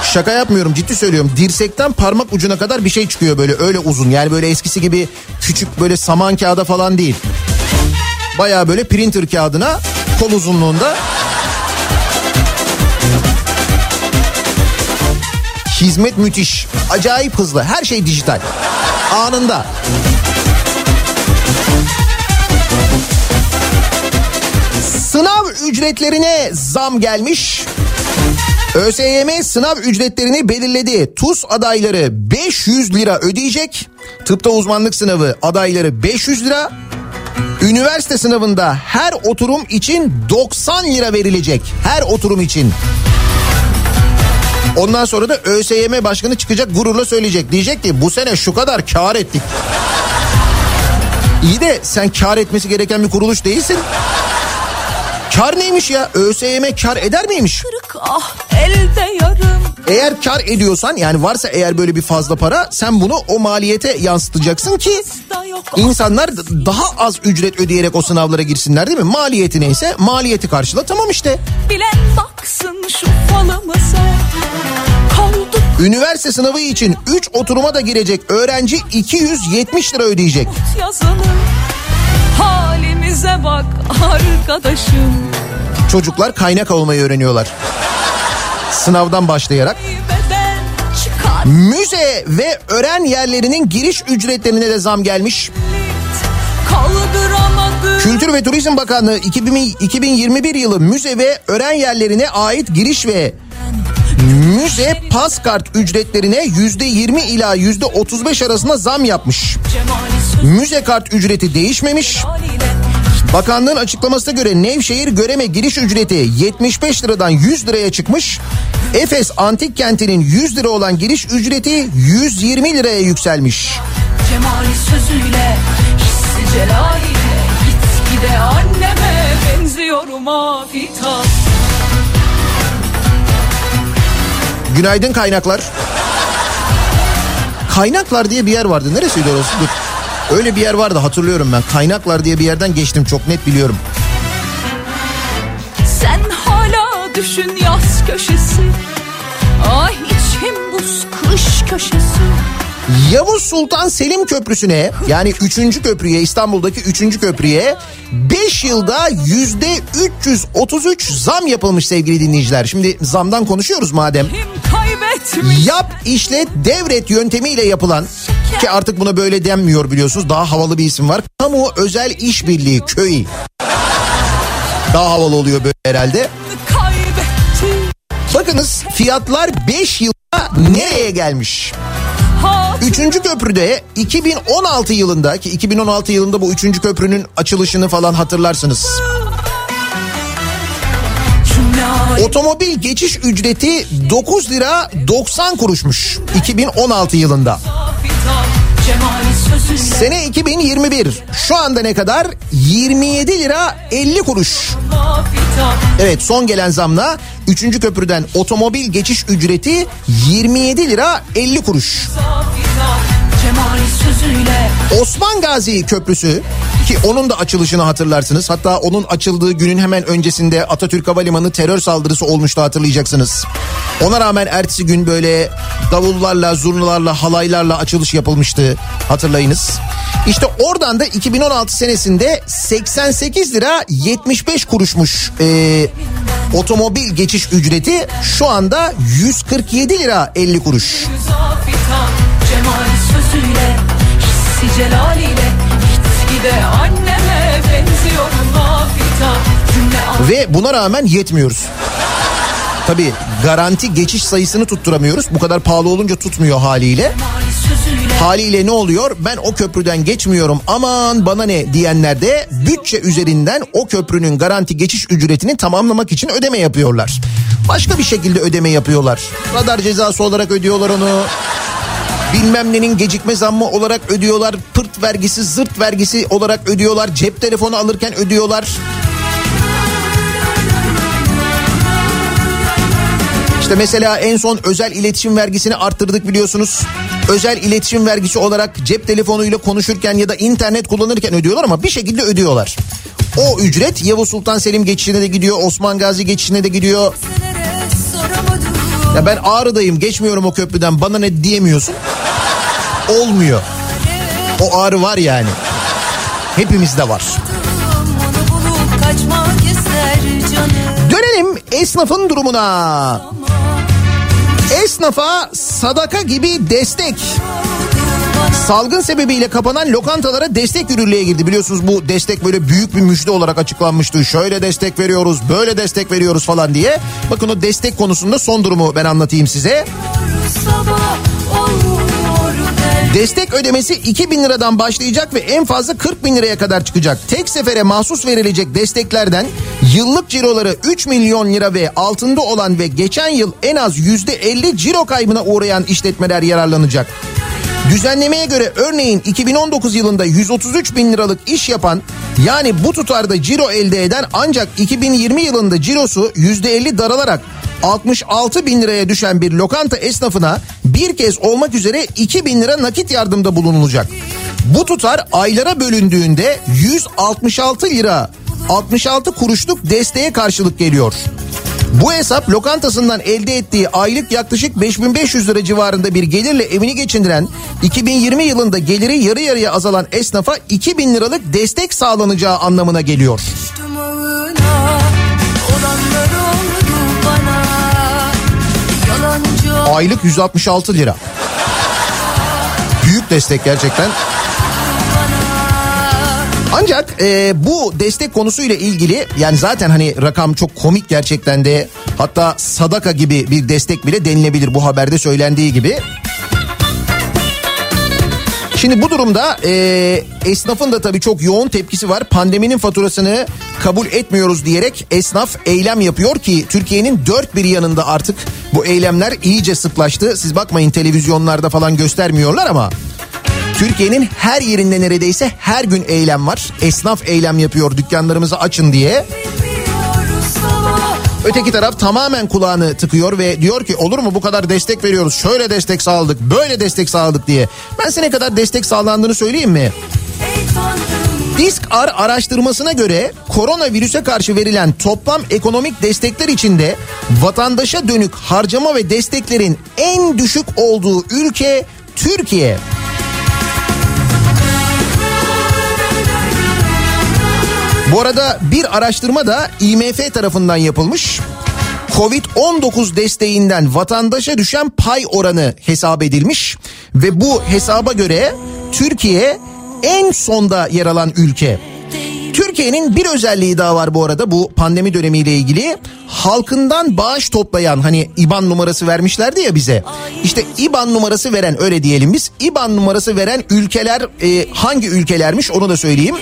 Şaka yapmıyorum ciddi söylüyorum. Dirsekten parmak ucuna kadar bir şey çıkıyor böyle öyle uzun. Yani böyle eskisi gibi küçük böyle saman kağıda falan değil. Baya böyle printer kağıdına kol uzunluğunda. Hizmet müthiş. Acayip hızlı. Her şey dijital. Anında. Sınav ücretlerine zam gelmiş. ÖSYM sınav ücretlerini belirledi. TUS adayları 500 lira ödeyecek. Tıpta uzmanlık sınavı adayları 500 lira. Üniversite sınavında her oturum için 90 lira verilecek. Her oturum için. Ondan sonra da ÖSYM başkanı çıkacak gururla söyleyecek. Diyecek ki bu sene şu kadar kar ettik. İyi de sen kar etmesi gereken bir kuruluş değilsin. Kar neymiş ya? ÖSYM kar eder miymiş? Ah elde yarım Eğer kar ediyorsan yani varsa eğer böyle bir fazla para sen bunu o maliyete yansıtacaksın ki insanlar daha az ücret ödeyerek o sınavlara girsinler değil mi? Maliyeti neyse maliyeti karşıla tamam işte. Bilen baksın şu falımıza Kaldık Üniversite sınavı için 3 oturuma da girecek öğrenci 270 lira ödeyecek. yazılı Halimize bak arkadaşım Çocuklar kaynak olmayı öğreniyorlar. Sınavdan başlayarak. Müze ve öğren yerlerinin giriş ücretlerine de zam gelmiş. Kültür ve Turizm Bakanlığı 2000 2021 yılı müze ve öğren yerlerine ait giriş ve müze pas kart ücretlerine %20 ila %35 arasında zam yapmış. Müze kart ücreti değişmemiş. Bakanlığın açıklamasına göre Nevşehir Göreme giriş ücreti 75 liradan 100 liraya çıkmış. Efes Antik Kenti'nin 100 lira olan giriş ücreti 120 liraya yükselmiş. Cemali sözüyle Hissi celaliyle Gitgide anneme benziyorum afitas Günaydın kaynaklar. Kaynaklar diye bir yer vardı. Neresiydi orası? Dur. Öyle bir yer vardı hatırlıyorum ben. Kaynaklar diye bir yerden geçtim çok net biliyorum. Sen hala düşün yaz köşesi Ay içim buz kış köşesi Yavuz Sultan Selim Köprüsü'ne yani 3. köprüye İstanbul'daki 3. köprüye 5 yılda yüzde 333 zam yapılmış sevgili dinleyiciler. Şimdi zamdan konuşuyoruz madem. Kim Yap işlet devret yöntemiyle yapılan ki artık buna böyle denmiyor biliyorsunuz daha havalı bir isim var. Kamu Özel İşbirliği Köyü. Daha havalı oluyor böyle herhalde. Bakınız fiyatlar 5 yılda nereye gelmiş? Üçüncü köprüde 2016 yılında ki 2016 yılında bu üçüncü köprünün açılışını falan hatırlarsınız. Otomobil geçiş ücreti 9 lira 90 kuruşmuş 2016 yılında. Sene 2021 şu anda ne kadar? 27 lira 50 kuruş. Evet son gelen zamla 3. köprüden otomobil geçiş ücreti 27 lira 50 kuruş. Osman Gazi Köprüsü ki onun da açılışını hatırlarsınız. Hatta onun açıldığı günün hemen öncesinde Atatürk Havalimanı terör saldırısı olmuştu hatırlayacaksınız. Ona rağmen ertesi gün böyle davullarla, zurnalarla, halaylarla açılış yapılmıştı hatırlayınız. İşte oradan da 2016 senesinde 88 lira 75 kuruşmuş e, otomobil geçiş ücreti. Şu anda 147 lira 50 kuruş. Sözüyle celaliyle Gitgide anneme benziyorum Cümle Ve buna rağmen yetmiyoruz. Tabii garanti geçiş sayısını tutturamıyoruz. Bu kadar pahalı olunca tutmuyor haliyle. Haliyle ne oluyor? Ben o köprüden geçmiyorum aman bana ne diyenler de bütçe üzerinden o köprünün garanti geçiş ücretini tamamlamak için ödeme yapıyorlar. Başka bir şekilde ödeme yapıyorlar. Radar cezası olarak ödüyorlar onu. Bilmem nenin gecikme zammı olarak ödüyorlar. Pırt vergisi, zırt vergisi olarak ödüyorlar. Cep telefonu alırken ödüyorlar. İşte mesela en son özel iletişim vergisini arttırdık biliyorsunuz. Özel iletişim vergisi olarak cep telefonuyla konuşurken ya da internet kullanırken ödüyorlar ama bir şekilde ödüyorlar. O ücret Yavuz Sultan Selim geçişine de gidiyor, Osman Gazi geçişine de gidiyor. Ya ben Ağrı'dayım geçmiyorum o köprüden bana ne diyemiyorsun. Olmuyor. O ağrı var yani. Hepimizde var. Dönelim esnafın durumuna. Esnafa sadaka gibi destek. Salgın sebebiyle kapanan lokantalara destek yürürlüğe girdi. Biliyorsunuz bu destek böyle büyük bir müjde olarak açıklanmıştı. Şöyle destek veriyoruz, böyle destek veriyoruz falan diye. Bakın o destek konusunda son durumu ben anlatayım size. Destek ödemesi 2 bin liradan başlayacak ve en fazla 40 bin liraya kadar çıkacak. Tek sefere mahsus verilecek desteklerden yıllık ciroları 3 milyon lira ve altında olan ve geçen yıl en az %50 ciro kaybına uğrayan işletmeler yararlanacak. Düzenlemeye göre örneğin 2019 yılında 133 bin liralık iş yapan yani bu tutarda ciro elde eden ancak 2020 yılında cirosu %50 daralarak 66 bin liraya düşen bir lokanta esnafına bir kez olmak üzere 2 bin lira nakit yardımda bulunulacak. Bu tutar aylara bölündüğünde 166 lira 66 kuruşluk desteğe karşılık geliyor. Bu hesap lokantasından elde ettiği aylık yaklaşık 5500 lira civarında bir gelirle evini geçindiren 2020 yılında geliri yarı yarıya azalan esnafa 2000 liralık destek sağlanacağı anlamına geliyor. Aylık 166 lira. Büyük destek gerçekten. Ancak e, bu destek konusuyla ilgili yani zaten hani rakam çok komik gerçekten de hatta sadaka gibi bir destek bile denilebilir bu haberde söylendiği gibi. Şimdi bu durumda e, esnafın da tabii çok yoğun tepkisi var. Pandeminin faturasını kabul etmiyoruz diyerek esnaf eylem yapıyor ki Türkiye'nin dört bir yanında artık bu eylemler iyice sıklaştı. Siz bakmayın televizyonlarda falan göstermiyorlar ama Türkiye'nin her yerinde neredeyse her gün eylem var. Esnaf eylem yapıyor dükkanlarımızı açın diye. Öteki taraf tamamen kulağını tıkıyor ve diyor ki olur mu bu kadar destek veriyoruz. Şöyle destek sağladık, böyle destek sağladık diye. Ben size ne kadar destek sağlandığını söyleyeyim mi? Tanrım Disk-Ar araştırmasına göre koronavirüse karşı verilen toplam ekonomik destekler içinde vatandaşa dönük harcama ve desteklerin en düşük olduğu ülke Türkiye. Bu arada bir araştırma da IMF tarafından yapılmış. Covid-19 desteğinden vatandaşa düşen pay oranı hesap edilmiş ve bu hesaba göre Türkiye en sonda yer alan ülke. Türkiye'nin bir özelliği daha var bu arada bu pandemi dönemiyle ilgili. Halkından bağış toplayan hani IBAN numarası vermişlerdi ya bize. İşte IBAN numarası veren öyle diyelim biz. IBAN numarası veren ülkeler e, hangi ülkelermiş onu da söyleyeyim.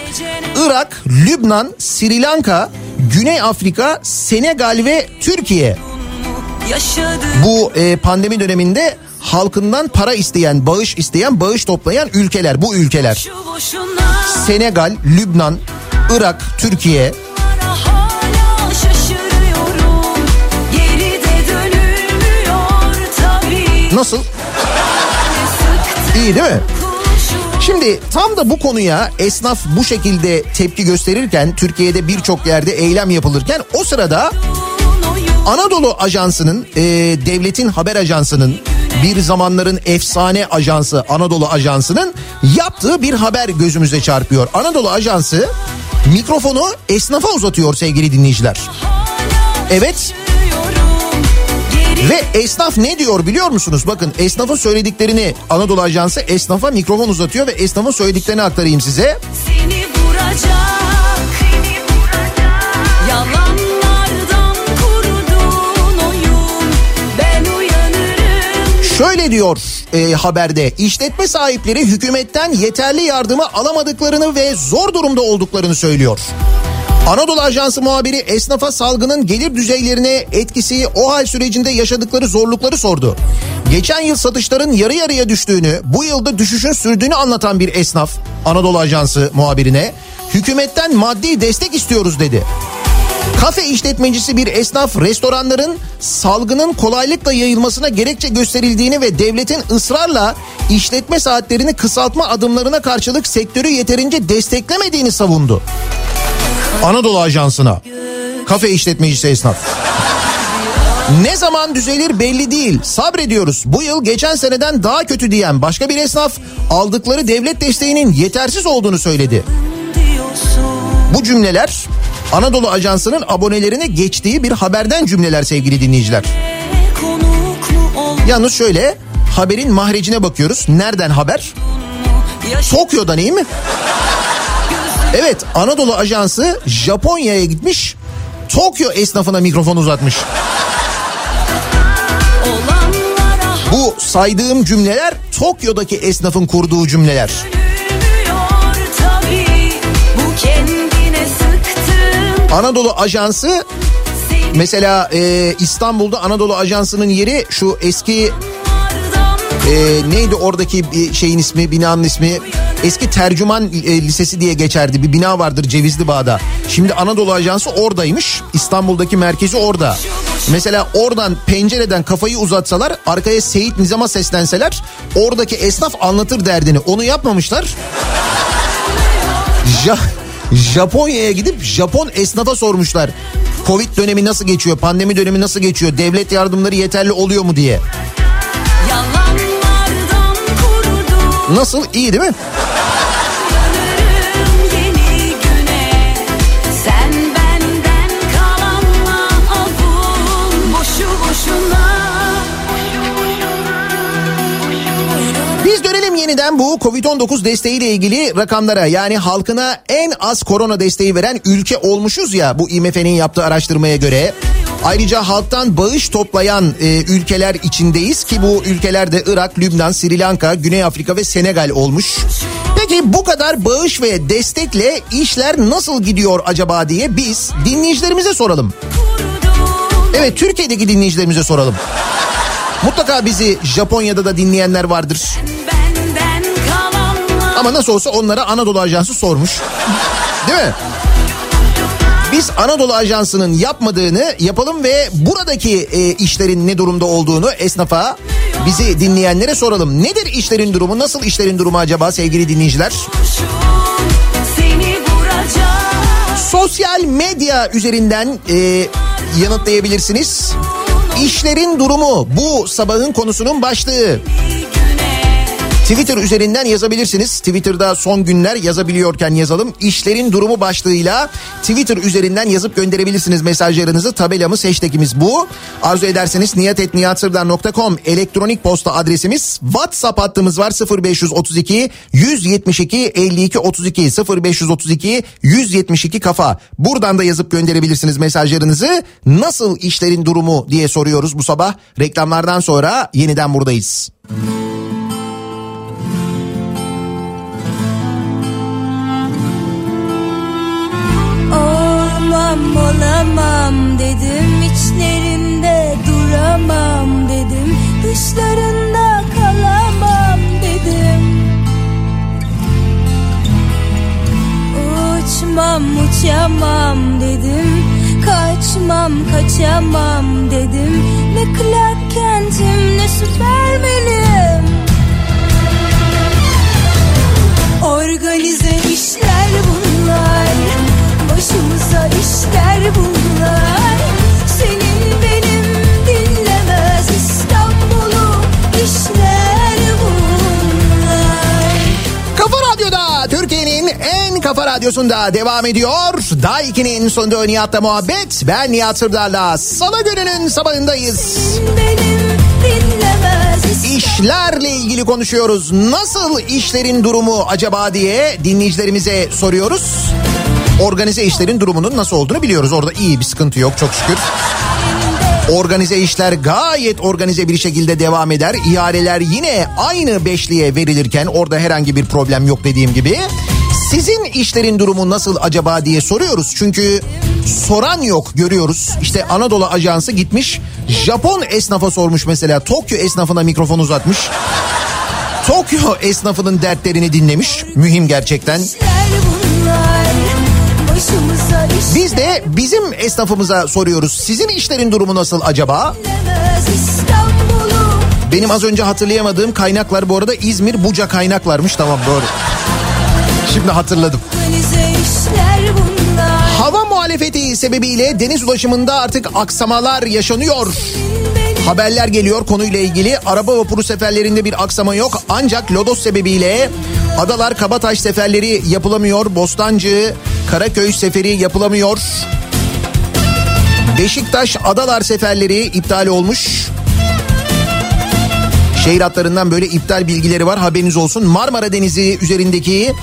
Irak, Lübnan, Sri Lanka, Güney Afrika, Senegal ve Türkiye. Bu e, pandemi döneminde halkından para isteyen, bağış isteyen, bağış toplayan ülkeler bu ülkeler. Senegal, Lübnan, Irak, Türkiye. Nasıl? İyi değil mi? Şimdi tam da bu konuya esnaf bu şekilde tepki gösterirken Türkiye'de birçok yerde eylem yapılırken o sırada Anadolu Ajansı'nın e, devletin haber ajansının bir zamanların efsane ajansı Anadolu Ajansı'nın yaptığı bir haber gözümüze çarpıyor. Anadolu Ajansı mikrofonu esnafa uzatıyor sevgili dinleyiciler. Evet Ve esnaf ne diyor biliyor musunuz? Bakın esnafın söylediklerini Anadolu Ajansı esnafa mikrofon uzatıyor ve esnafın söylediklerini aktarayım size. Seni vuracak, Diyor e, haberde işletme sahipleri hükümetten yeterli yardımı alamadıklarını ve zor durumda olduklarını söylüyor. Anadolu Ajansı muhabiri esnafa salgının gelir düzeylerine etkisi o hal sürecinde yaşadıkları zorlukları sordu. Geçen yıl satışların yarı yarıya düştüğünü, bu yılda düşüşün sürdüğünü anlatan bir esnaf Anadolu Ajansı muhabirine hükümetten maddi destek istiyoruz dedi. Kafe işletmecisi bir esnaf restoranların salgının kolaylıkla yayılmasına gerekçe gösterildiğini ve devletin ısrarla işletme saatlerini kısaltma adımlarına karşılık sektörü yeterince desteklemediğini savundu. Anadolu Ajansı'na kafe işletmecisi esnaf. Ne zaman düzelir belli değil. Sabrediyoruz. Bu yıl geçen seneden daha kötü diyen başka bir esnaf aldıkları devlet desteğinin yetersiz olduğunu söyledi. Bu cümleler Anadolu Ajansı'nın abonelerine geçtiği bir haberden cümleler sevgili dinleyiciler. Yalnız şöyle haberin mahrecine bakıyoruz. Nereden haber? Tokyo'dan iyi mi? Evet Anadolu Ajansı Japonya'ya gitmiş. Tokyo esnafına mikrofon uzatmış. Bu saydığım cümleler Tokyo'daki esnafın kurduğu cümleler. Ölmüyor Anadolu Ajansı mesela e, İstanbul'da Anadolu Ajansı'nın yeri şu eski e, neydi oradaki şeyin ismi binanın ismi eski tercüman e, lisesi diye geçerdi bir bina vardır Cevizli Bağ'da. Şimdi Anadolu Ajansı oradaymış İstanbul'daki merkezi orada. Mesela oradan pencereden kafayı uzatsalar arkaya Seyit Nizam'a seslenseler oradaki esnaf anlatır derdini onu yapmamışlar. Ja Japonya'ya gidip Japon esnafa sormuşlar. Covid dönemi nasıl geçiyor? Pandemi dönemi nasıl geçiyor? Devlet yardımları yeterli oluyor mu diye. Nasıl? İyi değil mi? Yeniden bu Covid-19 desteğiyle ilgili rakamlara. Yani halkına en az korona desteği veren ülke olmuşuz ya bu IMF'nin yaptığı araştırmaya göre. Ayrıca halktan bağış toplayan e, ülkeler içindeyiz ki bu ülkelerde Irak, Lübnan, Sri Lanka, Güney Afrika ve Senegal olmuş. Peki bu kadar bağış ve destekle işler nasıl gidiyor acaba diye biz dinleyicilerimize soralım. Evet Türkiye'deki dinleyicilerimize soralım. Mutlaka bizi Japonya'da da dinleyenler vardır. Ama nasıl olsa onlara Anadolu Ajansı sormuş. Değil mi? Biz Anadolu Ajansı'nın yapmadığını yapalım ve buradaki e, işlerin ne durumda olduğunu esnafa bizi dinleyenlere soralım. Nedir işlerin durumu? Nasıl işlerin durumu acaba sevgili dinleyiciler? Sosyal medya üzerinden e, yanıtlayabilirsiniz. İşlerin durumu bu sabahın konusunun başlığı. Twitter üzerinden yazabilirsiniz. Twitter'da son günler yazabiliyorken yazalım. İşlerin durumu başlığıyla Twitter üzerinden yazıp gönderebilirsiniz mesajlarınızı. Tabelamız, hashtagimiz bu. Arzu ederseniz niyatetniyatsırdar.com elektronik posta adresimiz. WhatsApp hattımız var 0532 172 52 32 0532 172 kafa. Buradan da yazıp gönderebilirsiniz mesajlarınızı. Nasıl işlerin durumu diye soruyoruz bu sabah. Reklamlardan sonra yeniden buradayız. Olmam olamam dedim. İçlerinde duramam dedim. Dışlarında kalamam dedim. Uçmam uçamam dedim. Kaçmam kaçamam dedim. Ne Clark Kent'im ne Süpermen'im. Organize işler Başımıza işler bunlar Senin benim dinlemez İstanbul'u işler bunlar Kafa Radyo'da Türkiye'nin en kafa radyosu Radyosu'nda devam ediyor. Daiki'nin sonunda Nihat'la muhabbet. Ben Nihat Sırdar'la Salı gününün sabahındayız. Benim dinlemez İstanbul İşlerle ilgili konuşuyoruz. Nasıl işlerin durumu acaba diye dinleyicilerimize soruyoruz. Organize işlerin durumunun nasıl olduğunu biliyoruz. Orada iyi bir sıkıntı yok çok şükür. Organize işler gayet organize bir şekilde devam eder. İhaleler yine aynı beşliğe verilirken orada herhangi bir problem yok dediğim gibi. Sizin işlerin durumu nasıl acaba diye soruyoruz. Çünkü soran yok görüyoruz. İşte Anadolu Ajansı gitmiş Japon esnafa sormuş mesela. Tokyo esnafına mikrofon uzatmış. Tokyo esnafının dertlerini dinlemiş. Mühim gerçekten. Başımıza iş Biz de bizim esnafımıza soruyoruz. Sizin işlerin durumu nasıl acaba? Benim az önce hatırlayamadığım kaynaklar bu arada İzmir Buca kaynaklarmış. Tamam doğru. Şimdi hatırladım. Hava muhalefeti sebebiyle deniz ulaşımında artık aksamalar yaşanıyor. Haberler geliyor konuyla ilgili. Araba vapuru seferlerinde bir aksama yok. Ancak lodos sebebiyle Adalar Kabataş seferleri yapılamıyor. Bostancı Karaköy seferi yapılamıyor. Beşiktaş Adalar seferleri iptal olmuş. Şehir hatlarından böyle iptal bilgileri var haberiniz olsun. Marmara Denizi üzerindeki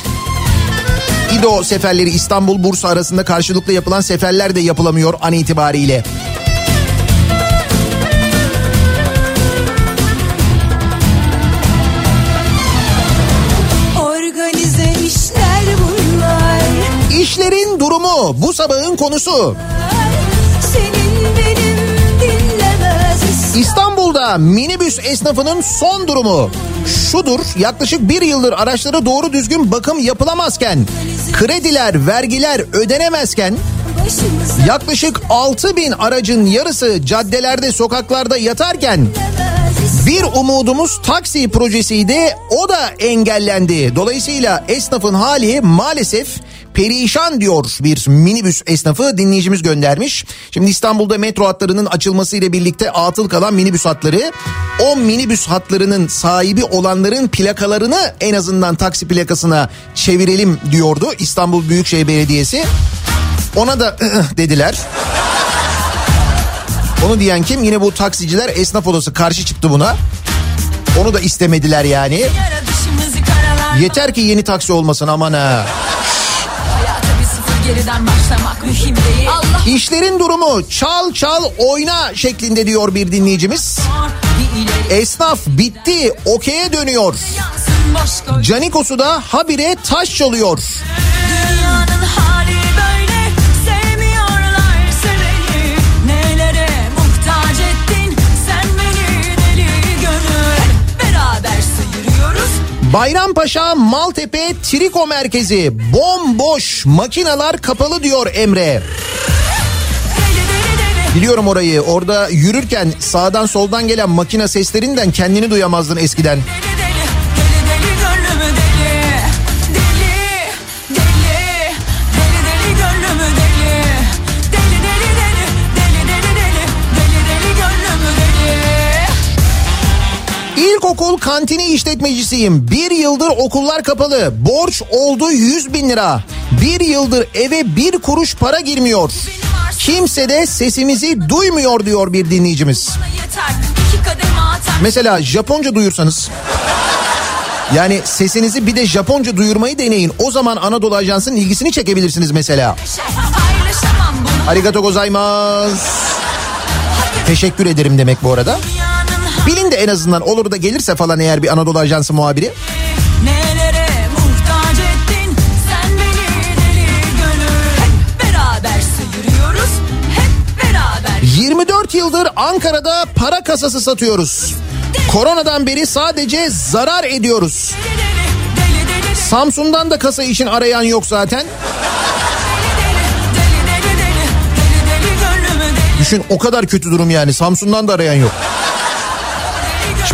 İdo seferleri İstanbul Bursa arasında karşılıklı yapılan seferler de yapılamıyor an itibariyle. Durumu bu sabahın konusu. İstanbul'da minibüs esnafının son durumu şudur yaklaşık bir yıldır araçlara doğru düzgün bakım yapılamazken krediler vergiler ödenemezken yaklaşık 6 bin aracın yarısı caddelerde sokaklarda yatarken bir umudumuz taksi projesiydi o da engellendi. Dolayısıyla esnafın hali maalesef perişan diyor bir minibüs esnafı dinleyicimiz göndermiş. Şimdi İstanbul'da metro hatlarının açılması ile birlikte atıl kalan minibüs hatları o minibüs hatlarının sahibi olanların plakalarını en azından taksi plakasına çevirelim diyordu İstanbul Büyükşehir Belediyesi. Ona da dediler. Onu diyen kim? Yine bu taksiciler esnaf odası karşı çıktı buna. Onu da istemediler yani. Yeter ki yeni taksi olmasın aman ha. Geriden başlamak mühim değil Allah İşlerin durumu çal çal oyna şeklinde diyor bir dinleyicimiz. Esnaf bitti okey'e dönüyor. Canikos'u da habire taş çalıyor. Dünyanın hali Bayrampaşa Maltepe Triko Merkezi bomboş makineler kapalı diyor Emre. Biliyorum orayı orada yürürken sağdan soldan gelen makine seslerinden kendini duyamazdın eskiden. Deli kantini işletmecisiyim. Bir yıldır okullar kapalı. Borç oldu 100 bin lira. Bir yıldır eve bir kuruş para girmiyor. Kimse de sesimizi duymuyor diyor bir dinleyicimiz. Mesela Japonca duyursanız yani sesinizi bir de Japonca duyurmayı deneyin. O zaman Anadolu Ajansı'nın ilgisini çekebilirsiniz mesela. Arigato gozaimasu. Teşekkür ederim demek bu arada. Bilin de en azından olur da gelirse falan eğer bir Anadolu Ajansı muhabiri. Nelere muhtaç ettin sen beni deli gönül Hep beraber sıyırıyoruz hep beraber 24 yıldır Ankara'da para kasası satıyoruz. Koronadan beri sadece zarar ediyoruz. Samsun'dan da kasa için arayan yok zaten. Düşün o kadar kötü durum yani. Samsun'dan da arayan yok.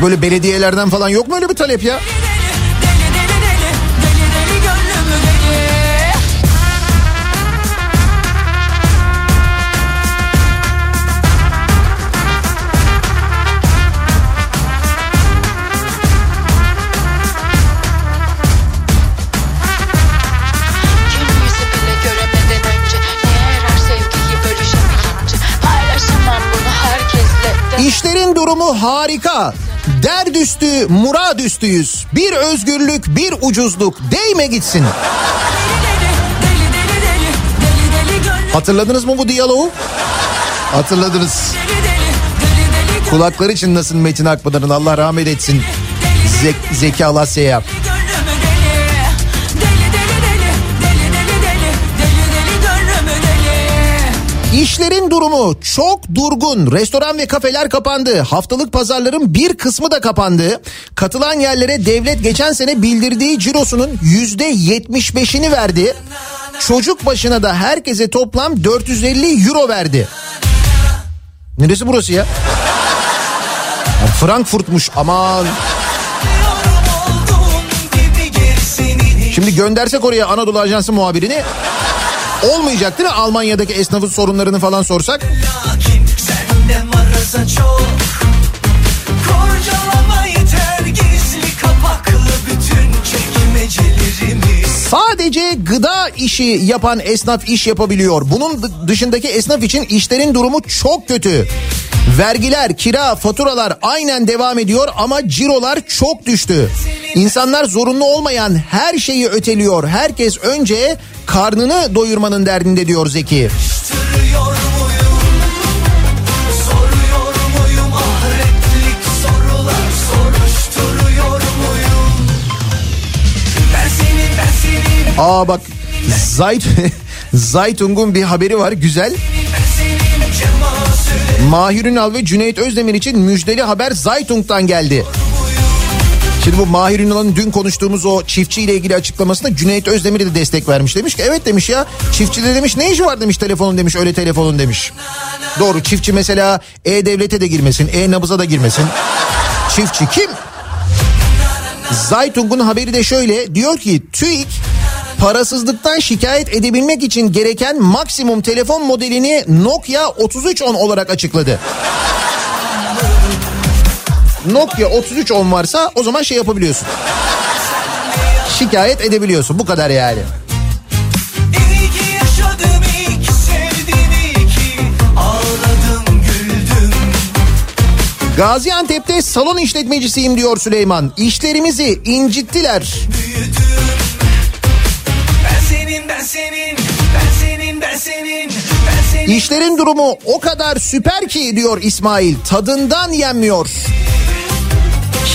Böyle belediyelerden falan yok mu öyle bir talep ya? Durumu harika. Derdüstü, muradüstüyüz. Bir özgürlük, bir ucuzluk. Değme gitsin. Hatırladınız mı bu diyaloğu? Hatırladınız. Kulakları çınlasın Metin Akpınar'ın Allah rahmet etsin. Zek, Zeki Alasya'ya. İşlerin durumu çok durgun. Restoran ve kafeler kapandı. Haftalık pazarların bir kısmı da kapandı. Katılan yerlere devlet geçen sene bildirdiği cirosunun yüzde 75'ini verdi. Çocuk başına da herkese toplam 450 euro verdi. Neresi burası? Ya Frankfurt'muş aman. Şimdi göndersek oraya Anadolu Ajansı muhabirini olmayacak değil mi? Almanya'daki esnafın sorunlarını falan sorsak. Lakin senden varasa çok Sadece gıda işi yapan esnaf iş yapabiliyor. Bunun dı- dışındaki esnaf için işlerin durumu çok kötü. Vergiler, kira, faturalar aynen devam ediyor ama cirolar çok düştü. İnsanlar zorunlu olmayan her şeyi öteliyor. Herkes önce karnını doyurmanın derdinde diyor Zeki. Aa bak Zayt Zaytung'un bir haberi var güzel. Mahir Ünal ve Cüneyt Özdemir için müjdeli haber Zaytung'dan geldi. Şimdi bu Mahir Ünal'ın dün konuştuğumuz o çiftçiyle ilgili açıklamasında Cüneyt Özdemir de destek vermiş. Demiş ki evet demiş ya çiftçi de demiş ne işi var demiş telefonun demiş öyle telefonun demiş. Doğru çiftçi mesela E-Devlet'e de girmesin E-Nabız'a da girmesin. Çiftçi kim? Zaytung'un haberi de şöyle diyor ki TÜİK parasızlıktan şikayet edebilmek için gereken maksimum telefon modelini Nokia 3310 olarak açıkladı. Nokia 3310 varsa o zaman şey yapabiliyorsun. Şikayet edebiliyorsun bu kadar yani. Gaziantep'te salon işletmecisiyim diyor Süleyman. İşlerimizi incittiler. Senin, ben senin, ben senin, ben senin, ben senin. İşlerin durumu o kadar süper ki diyor İsmail. Tadından yenmiyor.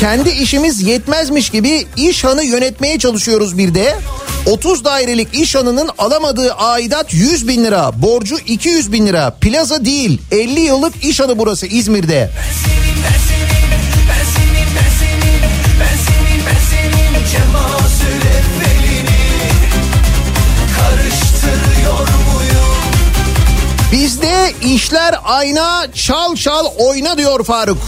Kendi işimiz yetmezmiş gibi iş hanı yönetmeye çalışıyoruz bir de. 30 dairelik iş hanının alamadığı aidat 100 bin lira. Borcu 200 bin lira. Plaza değil 50 yıllık iş hanı burası İzmir'de. Ben senin, işler ayna çal çal oyna diyor Faruk.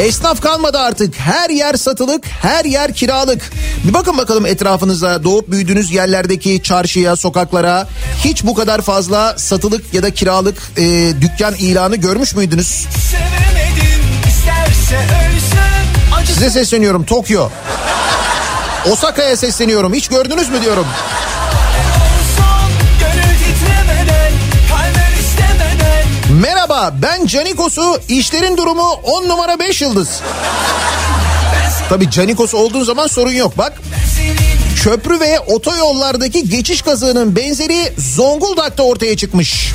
Esnaf kalmadı artık. Her yer satılık, her yer kiralık. Bir bakın bakalım etrafınıza, doğup büyüdüğünüz yerlerdeki çarşıya, sokaklara hiç bu kadar fazla satılık ya da kiralık e, dükkan ilanı görmüş müydünüz? Size sesleniyorum Tokyo. Osaka'ya sesleniyorum. Hiç gördünüz mü diyorum. Ben Canikos'u işlerin durumu 10 numara 5 yıldız. Tabii Canikos olduğun zaman sorun yok bak. Köprü ve otoyollardaki geçiş kazığının benzeri Zonguldak'ta ortaya çıkmış.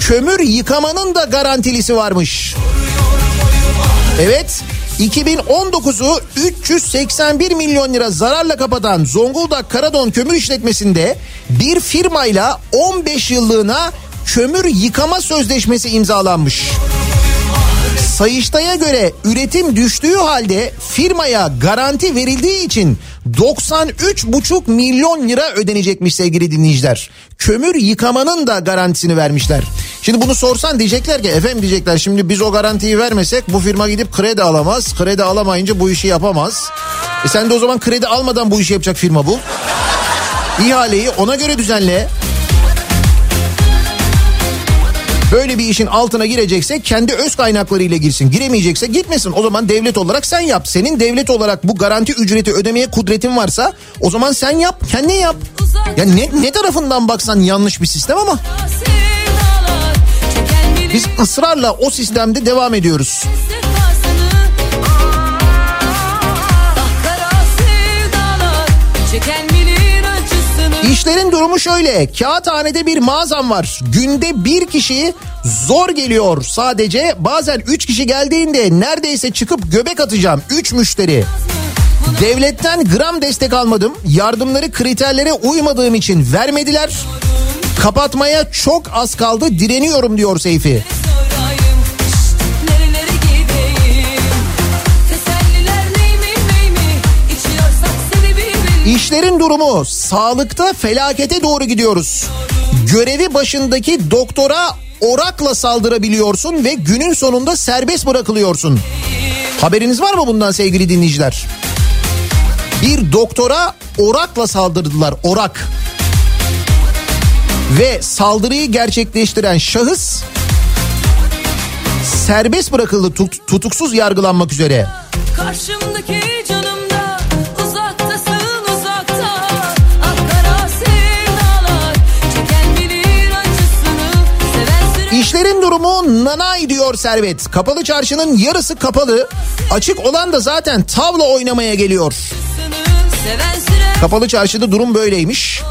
Kömür yıkamanın da garantilisi varmış. Evet 2019'u 381 milyon lira zararla kapatan Zonguldak Karadon Kömür İşletmesi'nde bir firmayla 15 yıllığına kömür yıkama sözleşmesi imzalanmış. Sayıştay'a göre üretim düştüğü halde firmaya garanti verildiği için 93,5 milyon lira ödenecekmiş sevgili dinleyiciler. Kömür yıkamanın da garantisini vermişler. Şimdi bunu sorsan diyecekler ki efendim diyecekler şimdi biz o garantiyi vermesek bu firma gidip kredi alamaz. Kredi alamayınca bu işi yapamaz. E sen de o zaman kredi almadan bu işi yapacak firma bu. İhaleyi ona göre düzenle. Böyle bir işin altına girecekse kendi öz kaynaklarıyla girsin. Giremeyecekse gitmesin. O zaman devlet olarak sen yap. Senin devlet olarak bu garanti ücreti ödemeye kudretin varsa o zaman sen yap. Kendin yap. Ya ne, ne tarafından baksan yanlış bir sistem ama Biz ısrarla o sistemde devam ediyoruz. İşlerin durumu şöyle. Kağıthanede bir mağazam var. Günde bir kişi zor geliyor sadece. Bazen üç kişi geldiğinde neredeyse çıkıp göbek atacağım. Üç müşteri. Devletten gram destek almadım. Yardımları kriterlere uymadığım için vermediler. Kapatmaya çok az kaldı direniyorum diyor Seyfi. İşlerin durumu sağlıkta felakete doğru gidiyoruz. Görevi başındaki doktora orakla saldırabiliyorsun ve günün sonunda serbest bırakılıyorsun. Haberiniz var mı bundan sevgili dinleyiciler? Bir doktora orakla saldırdılar, orak. Ve saldırıyı gerçekleştiren şahıs serbest bırakıldı tut- tutuksuz yargılanmak üzere. Karşımdaki canımda nanay diyor Servet. Kapalı çarşının yarısı kapalı. Açık olan da zaten tavla oynamaya geliyor. Kapalı çarşıda durum böyleymiş.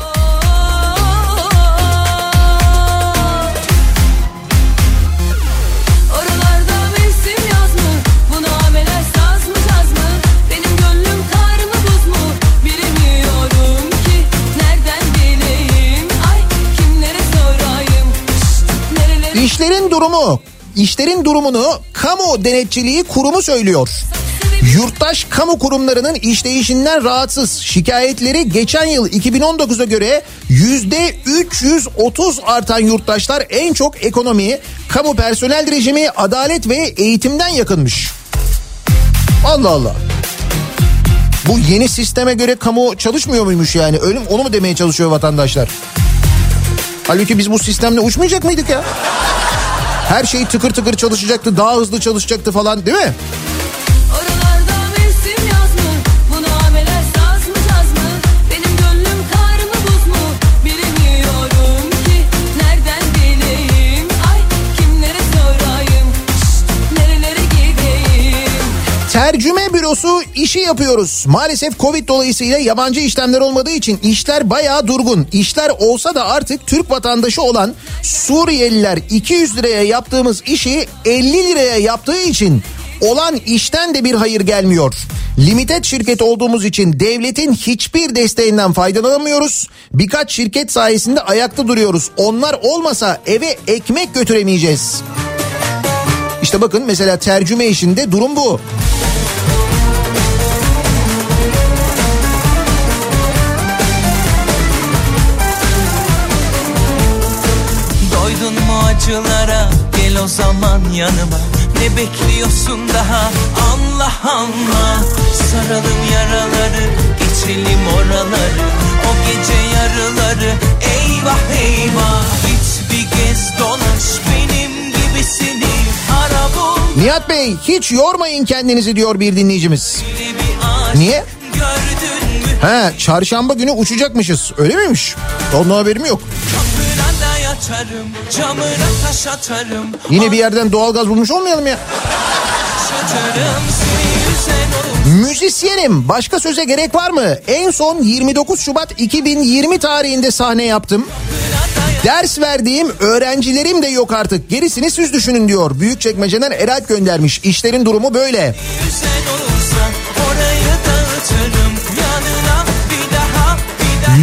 İşlerin durumu, işlerin durumunu kamu denetçiliği kurumu söylüyor. Yurttaş kamu kurumlarının işleyişinden rahatsız. Şikayetleri geçen yıl 2019'a göre yüzde 330 artan yurttaşlar en çok ekonomi, kamu personel rejimi, adalet ve eğitimden yakınmış. Allah Allah. Bu yeni sisteme göre kamu çalışmıyor muymuş yani? Öyle? Onu mu demeye çalışıyor vatandaşlar? Halbuki biz bu sistemle uçmayacak mıydık ya? Her şey tıkır tıkır çalışacaktı, daha hızlı çalışacaktı falan değil mi? Tercüme bürosu işi yapıyoruz. Maalesef Covid dolayısıyla yabancı işlemler olmadığı için işler bayağı durgun. İşler olsa da artık Türk vatandaşı olan Suriyeliler 200 liraya yaptığımız işi 50 liraya yaptığı için olan işten de bir hayır gelmiyor. Limited şirket olduğumuz için devletin hiçbir desteğinden faydalanamıyoruz. Birkaç şirket sayesinde ayakta duruyoruz. Onlar olmasa eve ekmek götüremeyeceğiz. İşte bakın mesela tercüme işinde durum bu. Acılara gel o zaman yanıma Ne bekliyorsun daha Allah Allah Saralım yaraları geçelim oraları O gece yarıları eyvah eyvah Git bir gez dolaş benim gibisini Ara bul Nihat Bey hiç yormayın kendinizi diyor bir dinleyicimiz. bir Niye? He çarşamba günü uçacakmışız öyle miymiş? Ondan haberim yok. kapına da yatarım Camına taş atarım Yine bir yerden doğalgaz bulmuş olmayalım ya. Müzisyenim başka söze gerek var mı? En son 29 Şubat 2020 tarihinde sahne yaptım. Ders verdiğim öğrencilerim de yok artık. Gerisini siz düşünün diyor. Büyükçekmece'den Erat göndermiş. İşlerin durumu böyle. Yüzen olursa orayı dağıtırım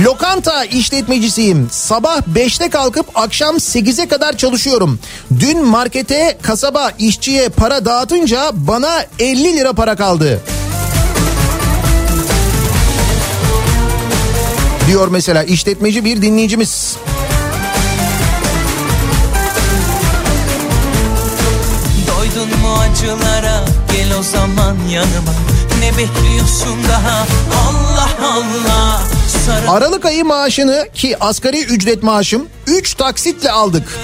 Lokanta işletmecisiyim. Sabah 5'te kalkıp akşam 8'e kadar çalışıyorum. Dün markete, kasaba, işçiye para dağıtınca bana 50 lira para kaldı. Diyor mesela işletmeci bir dinleyicimiz. Doydun mu acılara gel o zaman yanıma Ne bekliyorsun daha Allah Allah Aralık ayı maaşını ki asgari ücret maaşım 3 taksitle aldık.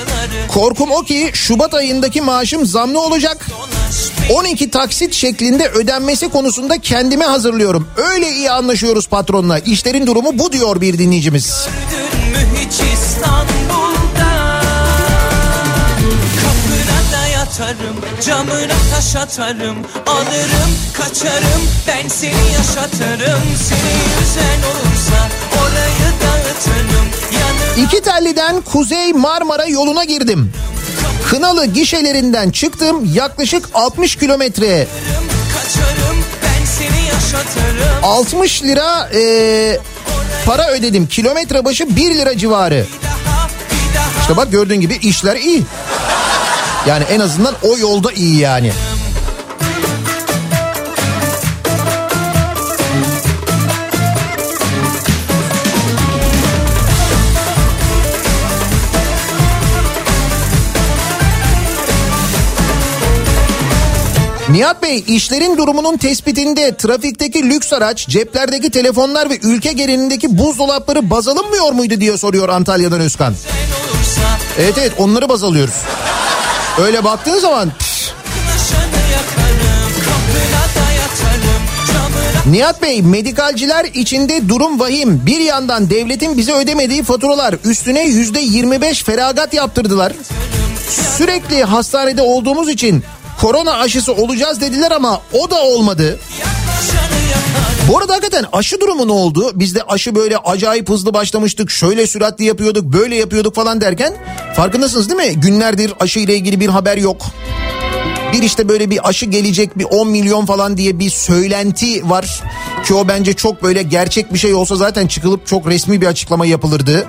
Korkum o ki Şubat ayındaki maaşım zamlı olacak. 12 taksit şeklinde ödenmesi konusunda kendime hazırlıyorum. Öyle iyi anlaşıyoruz patronla. İşlerin durumu bu diyor bir dinleyicimiz. Gördün atarım Camına taş atarım Alırım kaçarım Ben seni yaşatırım Seni yüzen olursa Orayı dağıtırım Yanına İki telliden Kuzey Marmara yoluna girdim. Kınalı gişelerinden çıktım yaklaşık 60 kilometre. kaçarım Ben seni yaşatırım 60 lira e, para ödedim. Kilometre başı 1 lira civarı. İşte bak gördüğün gibi işler iyi. Yani en azından o yolda iyi yani. Nihat Bey işlerin durumunun tespitinde trafikteki lüks araç, ceplerdeki telefonlar ve ülke genelindeki buzdolapları baz alınmıyor muydu diye soruyor Antalya'dan Özkan. Evet evet onları baz alıyoruz. Öyle baktığın zaman Nihat Bey medikalciler içinde durum vahim. Bir yandan devletin bize ödemediği faturalar üstüne yüzde 25 feragat yaptırdılar. Sürekli hastanede olduğumuz için korona aşısı olacağız dediler ama o da olmadı. yakarım Bu arada hakikaten aşı durumu ne oldu? Biz de aşı böyle acayip hızlı başlamıştık. Şöyle süratli yapıyorduk, böyle yapıyorduk falan derken farkındasınız değil mi? Günlerdir aşı ile ilgili bir haber yok. Bir işte böyle bir aşı gelecek bir 10 milyon falan diye bir söylenti var. Ki o bence çok böyle gerçek bir şey olsa zaten çıkılıp çok resmi bir açıklama yapılırdı.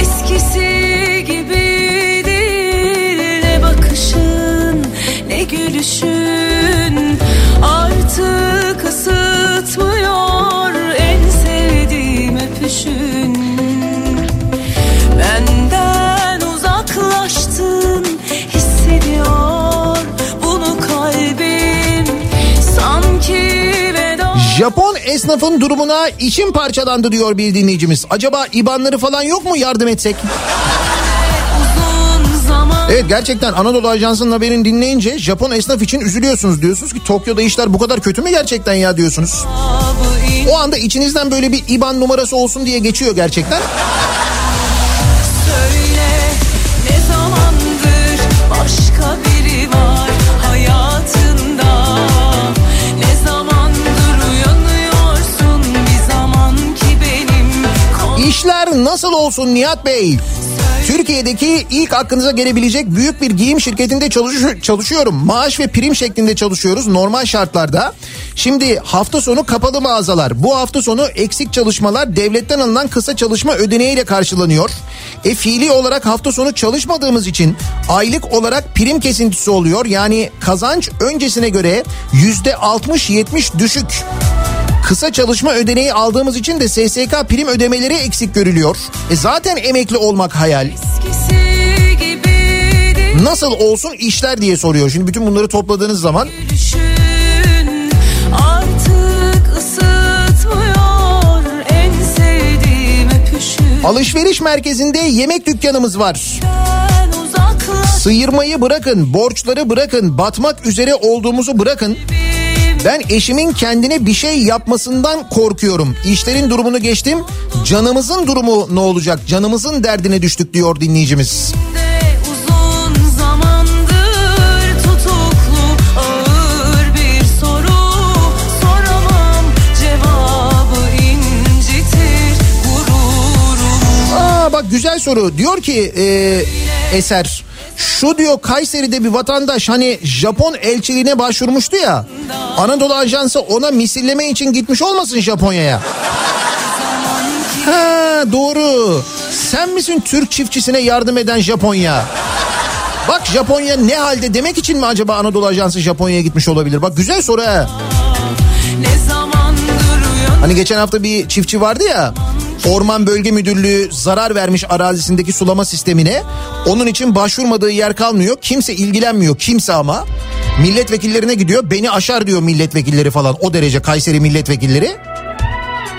Eskisi gibi değil ne bakışın ne gülüşün esnafın durumuna içim parçalandı diyor bir dinleyicimiz. Acaba IBAN'ları falan yok mu yardım etsek? Evet gerçekten Anadolu Ajansı'nın haberini dinleyince Japon esnaf için üzülüyorsunuz diyorsunuz ki Tokyo'da işler bu kadar kötü mü gerçekten ya diyorsunuz. O anda içinizden böyle bir IBAN numarası olsun diye geçiyor gerçekten. İşler nasıl olsun Nihat Bey? Türkiye'deki ilk aklınıza gelebilecek büyük bir giyim şirketinde çalış- çalışıyorum. Maaş ve prim şeklinde çalışıyoruz normal şartlarda. Şimdi hafta sonu kapalı mağazalar. Bu hafta sonu eksik çalışmalar devletten alınan kısa çalışma ödeneğiyle karşılanıyor. E fiili olarak hafta sonu çalışmadığımız için aylık olarak prim kesintisi oluyor. Yani kazanç öncesine göre yüzde 60-70 düşük. Kısa çalışma ödeneği aldığımız için de SSK prim ödemeleri eksik görülüyor. E zaten emekli olmak hayal. Nasıl olsun işler diye soruyor. Şimdi bütün bunları topladığınız zaman alışveriş merkezinde yemek dükkanımız var. Sıyırmayı bırakın, borçları bırakın, batmak üzere olduğumuzu bırakın. Ben eşimin kendine bir şey yapmasından korkuyorum. İşlerin durumunu geçtim. Canımızın durumu ne olacak? Canımızın derdine düştük diyor dinleyicimiz. Aa bak güzel soru. Diyor ki e, Eser şu diyor Kayseri'de bir vatandaş hani Japon elçiliğine başvurmuştu ya. Anadolu Ajansı ona misilleme için gitmiş olmasın Japonya'ya. Ha doğru. Sen misin Türk çiftçisine yardım eden Japonya? Bak Japonya ne halde demek için mi acaba Anadolu Ajansı Japonya'ya gitmiş olabilir? Bak güzel soru ha. Hani geçen hafta bir çiftçi vardı ya Orman Bölge Müdürlüğü zarar vermiş arazisindeki sulama sistemine. Onun için başvurmadığı yer kalmıyor. Kimse ilgilenmiyor. Kimse ama. Milletvekillerine gidiyor. Beni aşar diyor milletvekilleri falan. O derece Kayseri milletvekilleri.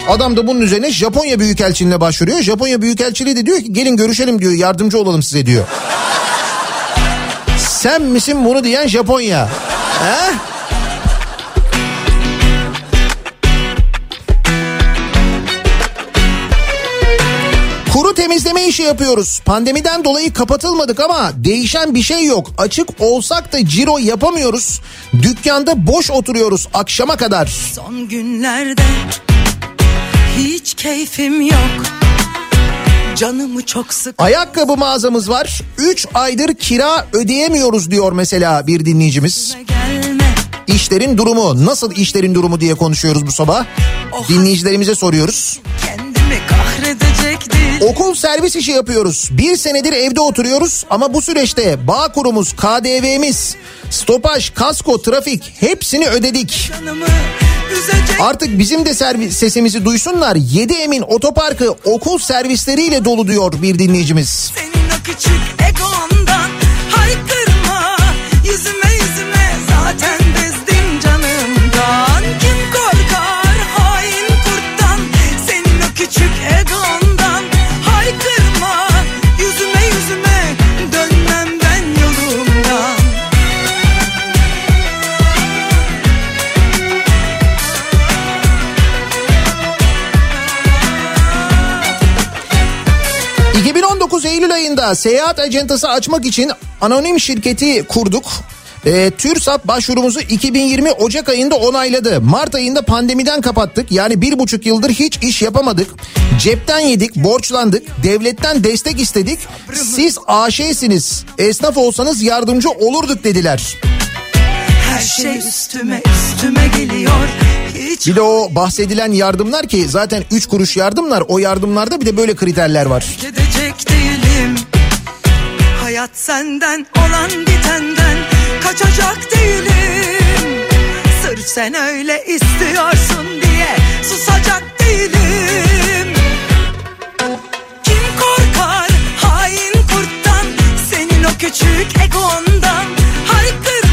Adam da bunun üzerine Japonya Büyükelçiliğine başvuruyor. Japonya Büyükelçiliği de diyor ki gelin görüşelim diyor. Yardımcı olalım size diyor. Sen misin bunu diyen Japonya? He? Temizleme işi yapıyoruz. Pandemiden dolayı kapatılmadık ama değişen bir şey yok. Açık olsak da ciro yapamıyoruz. Dükkanda boş oturuyoruz akşama kadar. Son günlerde hiç keyfim yok. Canımı çok sık. Ayakkabı mağazamız var. 3 aydır kira ödeyemiyoruz diyor mesela bir dinleyicimiz. İşlerin durumu nasıl işlerin durumu diye konuşuyoruz bu sabah. Dinleyicilerimize soruyoruz. Kahredecektir. Okul servis işi yapıyoruz. Bir senedir evde oturuyoruz ama bu süreçte bağ kurumuz, KDV'miz, stopaj, kasko, trafik hepsini ödedik. Artık bizim de servis sesimizi duysunlar. 7 Emin Otoparkı okul servisleriyle dolu diyor bir dinleyicimiz. Senin o küçük egondan haykırma. Yüzüme yüzüme zaten bezdin canımdan. Kim korkar hain kurttan? Senin o küçük egondan Eylül ayında seyahat acentası açmak için anonim şirketi kurduk. E, TÜRSAP başvurumuzu 2020 Ocak ayında onayladı. Mart ayında pandemiden kapattık. Yani bir buçuk yıldır hiç iş yapamadık. Cepten yedik, borçlandık. Devletten destek istedik. Siz AŞ'siniz. Esnaf olsanız yardımcı olurduk dediler. Her şey üstüme üstüme geliyor. Hiç Bir de o bahsedilen yardımlar ki zaten 3 kuruş yardımlar. O yardımlarda bir de böyle kriterler var. gidecek değilim. Hayat senden olan bitenden kaçacak değilim. Sırf sen öyle istiyorsun diye susacak değilim. Kim korkar hain kurttan senin o küçük egondan yüzüme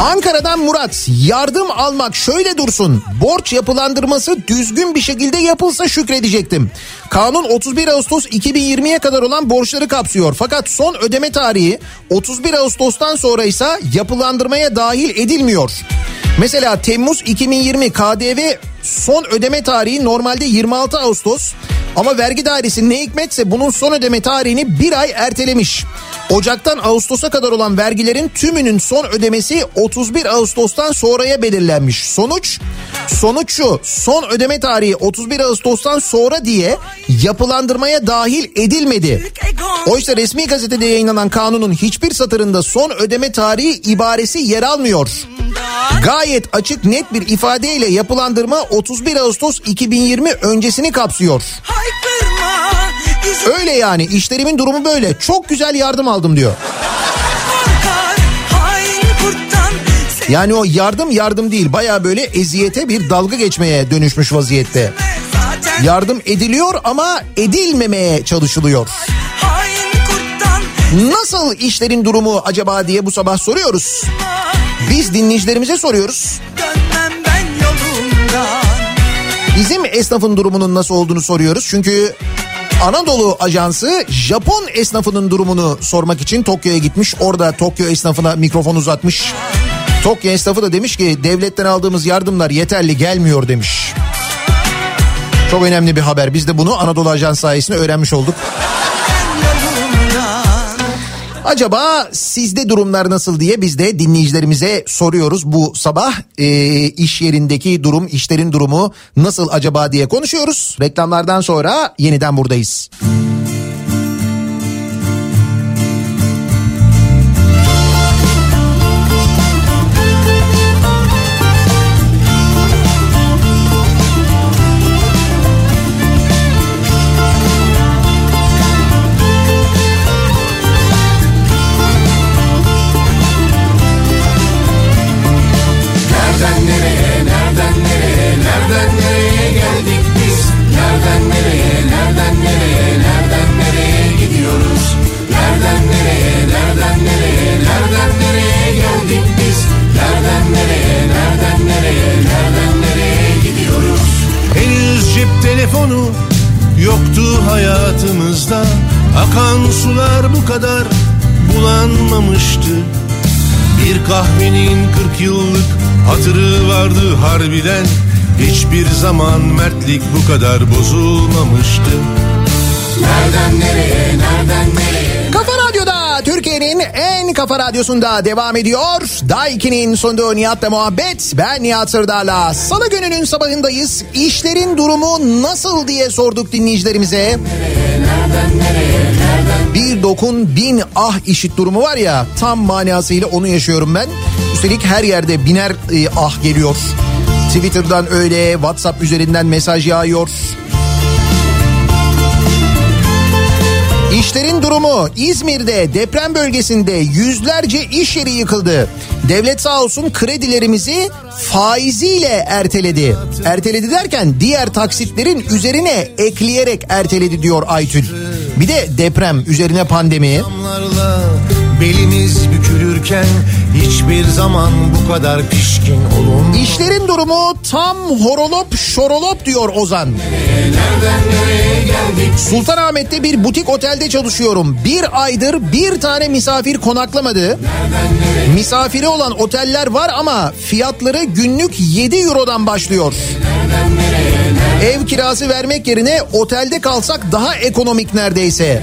Ankara'dan Murat yardım almak şöyle dursun borç yapılandırması düzgün bir şekilde yapılsa şükredecektim. Kanun 31 Ağustos 2020'ye kadar olan borçları kapsıyor fakat son ödeme tarihi 31 Ağustos'tan sonra ise yapılandırmaya dahil edilmiyor. Mesela Temmuz 2020 KDV son ödeme tarihi normalde 26 Ağustos ama vergi dairesi ne hikmetse bunun son ödeme tarihini bir ay ertelemiş. Ocaktan Ağustos'a kadar olan vergilerin tümünün son ödemesi 31 Ağustos'tan sonraya belirlenmiş. Sonuç sonuç şu son ödeme tarihi 31 Ağustos'tan sonra diye yapılandırmaya dahil edilmedi. Oysa resmi gazetede yayınlanan kanunun hiçbir satırında son ödeme tarihi ibaresi yer almıyor. Gayet açık net bir ifadeyle yapılandırma 31 Ağustos 2020 öncesini kapsıyor. Öyle yani işlerimin durumu böyle. Çok güzel yardım aldım diyor. Yani o yardım yardım değil baya böyle eziyete bir dalga geçmeye dönüşmüş vaziyette. Yardım ediliyor ama edilmemeye çalışılıyor. Nasıl işlerin durumu acaba diye bu sabah soruyoruz. Biz dinleyicilerimize soruyoruz. dönmem ben yolumdan. Bizim esnafın durumunun nasıl olduğunu soruyoruz. Çünkü Anadolu Ajansı Japon esnafının durumunu sormak için Tokyo'ya gitmiş. Orada Tokyo esnafına mikrofon uzatmış. Tokyo esnafı da demiş ki devletten aldığımız yardımlar yeterli gelmiyor demiş. Çok önemli bir haber. Biz de bunu Anadolu Ajansı sayesinde öğrenmiş olduk. Acaba sizde durumlar nasıl diye biz de dinleyicilerimize soruyoruz bu sabah. Ee, iş yerindeki durum, işlerin durumu nasıl acaba diye konuşuyoruz. Reklamlardan sonra yeniden buradayız. Nereden hatırı vardı harbiden. Hiçbir zaman mertlik bu kadar bozulmamıştı. Kafa Radyo'da Türkiye'nin en kafa radyosunda devam ediyor. Daiki'nin sunduğu Nihat'la muhabbet. Ben Nihat Sırdar'la. Salı gününün sabahındayız. İşlerin durumu nasıl diye sorduk dinleyicilerimize. Bir dokun bin ah işit durumu var ya tam manasıyla onu yaşıyorum ben. Üstelik her yerde biner e, ah geliyor. Twitter'dan öyle, WhatsApp üzerinden mesaj yağıyor. İşlerin durumu İzmir'de deprem bölgesinde yüzlerce iş yeri yıkıldı. Devlet sağ olsun kredilerimizi faiziyle erteledi. Erteledi derken diğer taksitlerin üzerine ekleyerek erteledi diyor Aytül. Bir de deprem üzerine pandemi. Adamlarla bükülürken hiçbir zaman bu kadar pişkin olun. İşlerin durumu tam horolop şorolop diyor Ozan. Sultanahmet'te bir butik otelde çalışıyorum. Bir aydır bir tane misafir konaklamadı. Misafiri olan oteller var ama fiyatları günlük 7 eurodan başlıyor. Ev kirası vermek yerine otelde kalsak daha ekonomik neredeyse.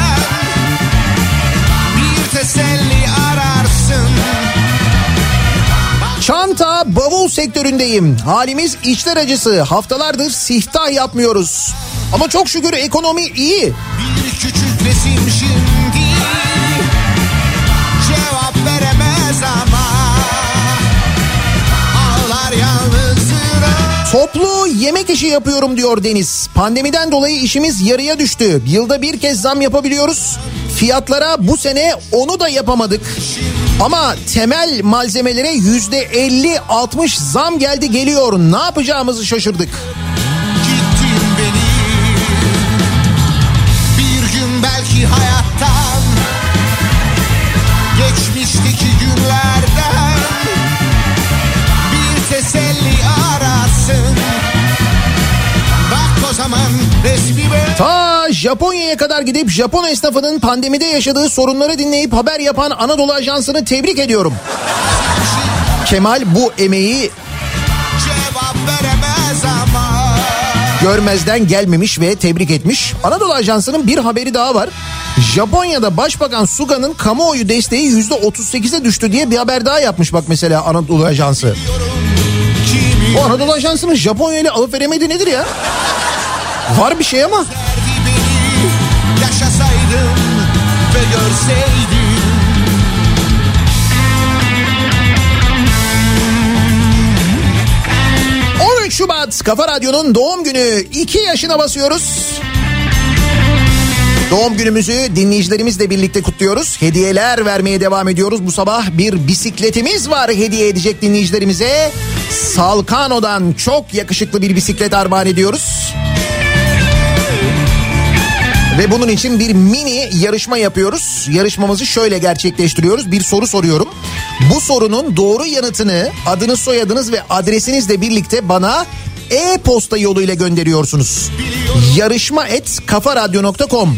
Çanta bavul sektöründeyim. Halimiz içler acısı. Haftalardır siftah yapmıyoruz. Ama çok şükür ekonomi iyi. Bir küçük resim şimdi Toplu yemek işi yapıyorum diyor Deniz. Pandemiden dolayı işimiz yarıya düştü. Yılda bir kez zam yapabiliyoruz. Fiyatlara bu sene onu da yapamadık. Ama temel malzemelere yüzde 50-60 zam geldi geliyor. Ne yapacağımızı şaşırdık. Belki hayattan Geçmişteki zaman resmime Ta Japonya'ya kadar gidip Japon esnafının pandemide yaşadığı sorunları dinleyip haber yapan Anadolu Ajansı'nı tebrik ediyorum. Kemal bu emeği görmezden gelmemiş ve tebrik etmiş. Anadolu Ajansı'nın bir haberi daha var. Japonya'da Başbakan Suga'nın kamuoyu desteği %38'e düştü diye bir haber daha yapmış bak mesela Anadolu Ajansı. O Anadolu Ajansı'nın Japonya ile alıp veremediği nedir ya? Var bir şey ama. ve görseydim 13 Şubat Kafa Radyo'nun doğum günü 2 yaşına basıyoruz. Doğum günümüzü dinleyicilerimizle birlikte kutluyoruz. Hediyeler vermeye devam ediyoruz. Bu sabah bir bisikletimiz var hediye edecek dinleyicilerimize. Salkano'dan çok yakışıklı bir bisiklet armağan ediyoruz. Ve bunun için bir mini yarışma yapıyoruz. Yarışmamızı şöyle gerçekleştiriyoruz. Bir soru soruyorum. Bu sorunun doğru yanıtını adınız, soyadınız ve adresinizle birlikte bana e-posta yoluyla gönderiyorsunuz. Yarışma et kafaradyo.com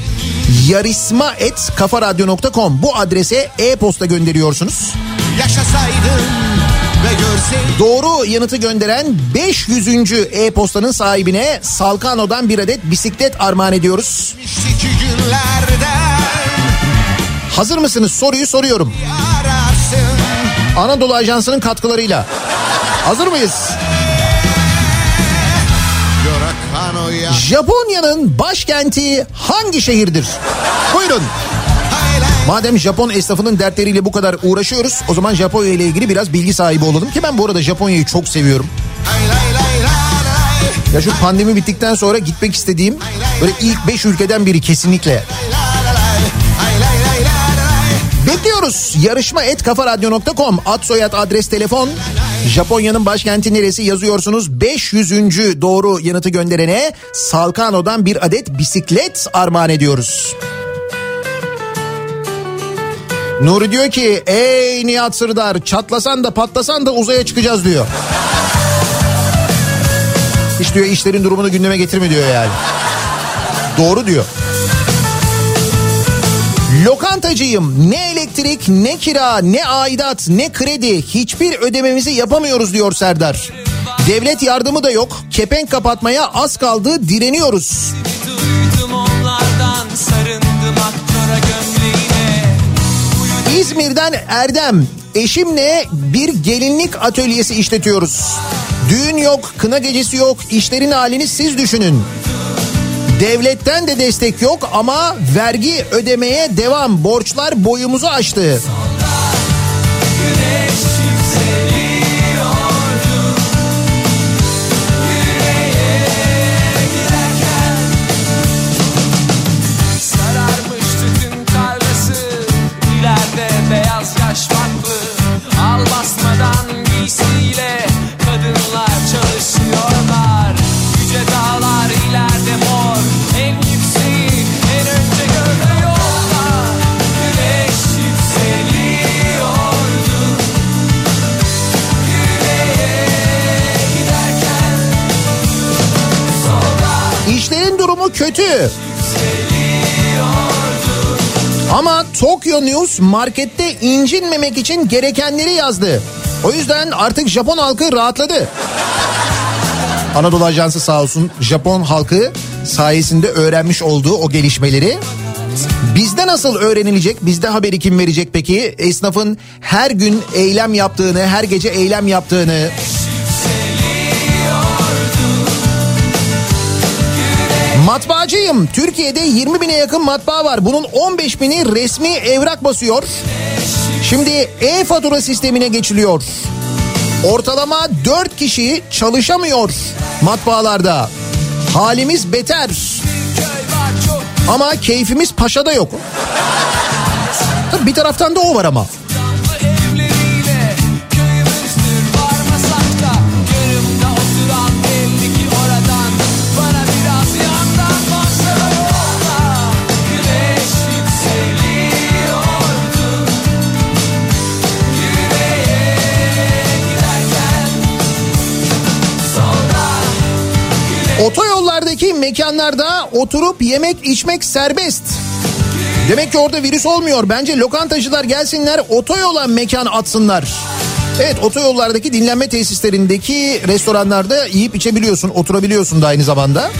Yarışma et kafaradyo.com Bu adrese e-posta gönderiyorsunuz. Yaşasaydım Doğru yanıtı gönderen 500. e-postanın sahibine Salkano'dan bir adet bisiklet armağan ediyoruz. Hazır mısınız? Soruyu soruyorum. Anadolu Ajansı'nın katkılarıyla. Hazır mıyız? Japonya'nın başkenti hangi şehirdir? Buyurun. Madem Japon esnafının dertleriyle bu kadar uğraşıyoruz o zaman Japonya ile ilgili biraz bilgi sahibi olalım ki ben bu arada Japonya'yı çok seviyorum. Ya şu pandemi bittikten sonra gitmek istediğim böyle ilk 5 ülkeden biri kesinlikle. Bekliyoruz. Yarışma et kafaradyo.com ad soyad adres telefon Japonya'nın başkenti neresi yazıyorsunuz. 500. doğru yanıtı gönderene Salkano'dan bir adet bisiklet armağan ediyoruz. Nuri diyor ki ey Nihat Sırdar çatlasan da patlasan da uzaya çıkacağız diyor. Hiç diyor işlerin durumunu gündeme getirme diyor yani. Doğru diyor. Lokantacıyım. Ne elektrik, ne kira, ne aidat, ne kredi hiçbir ödememizi yapamıyoruz diyor Serdar. Devlet yardımı da yok. Kepenk kapatmaya az kaldı direniyoruz. İzmir'den Erdem. Eşimle bir gelinlik atölyesi işletiyoruz. Düğün yok, kına gecesi yok. İşlerin halini siz düşünün. Devletten de destek yok ama vergi ödemeye devam. Borçlar boyumuzu aştı. Kötü. Ama Tokyo News markette incinmemek için gerekenleri yazdı. O yüzden artık Japon halkı rahatladı. Anadolu Ajansı sağ olsun Japon halkı sayesinde öğrenmiş olduğu o gelişmeleri. Bizde nasıl öğrenilecek? Bizde haberi kim verecek peki? Esnafın her gün eylem yaptığını, her gece eylem yaptığını, Matbaacıyım. Türkiye'de 20 bine yakın matbaa var. Bunun 15 bini resmi evrak basıyor. Şimdi e-fatura sistemine geçiliyor. Ortalama 4 kişi çalışamıyor matbaalarda. Halimiz beter. Ama keyfimiz paşada yok. Tabii bir taraftan da o var ama. Otoyollardaki mekanlarda oturup yemek içmek serbest. Demek ki orada virüs olmuyor. Bence lokantacılar gelsinler otoyola mekan atsınlar. Evet otoyollardaki dinlenme tesislerindeki restoranlarda yiyip içebiliyorsun, oturabiliyorsun da aynı zamanda.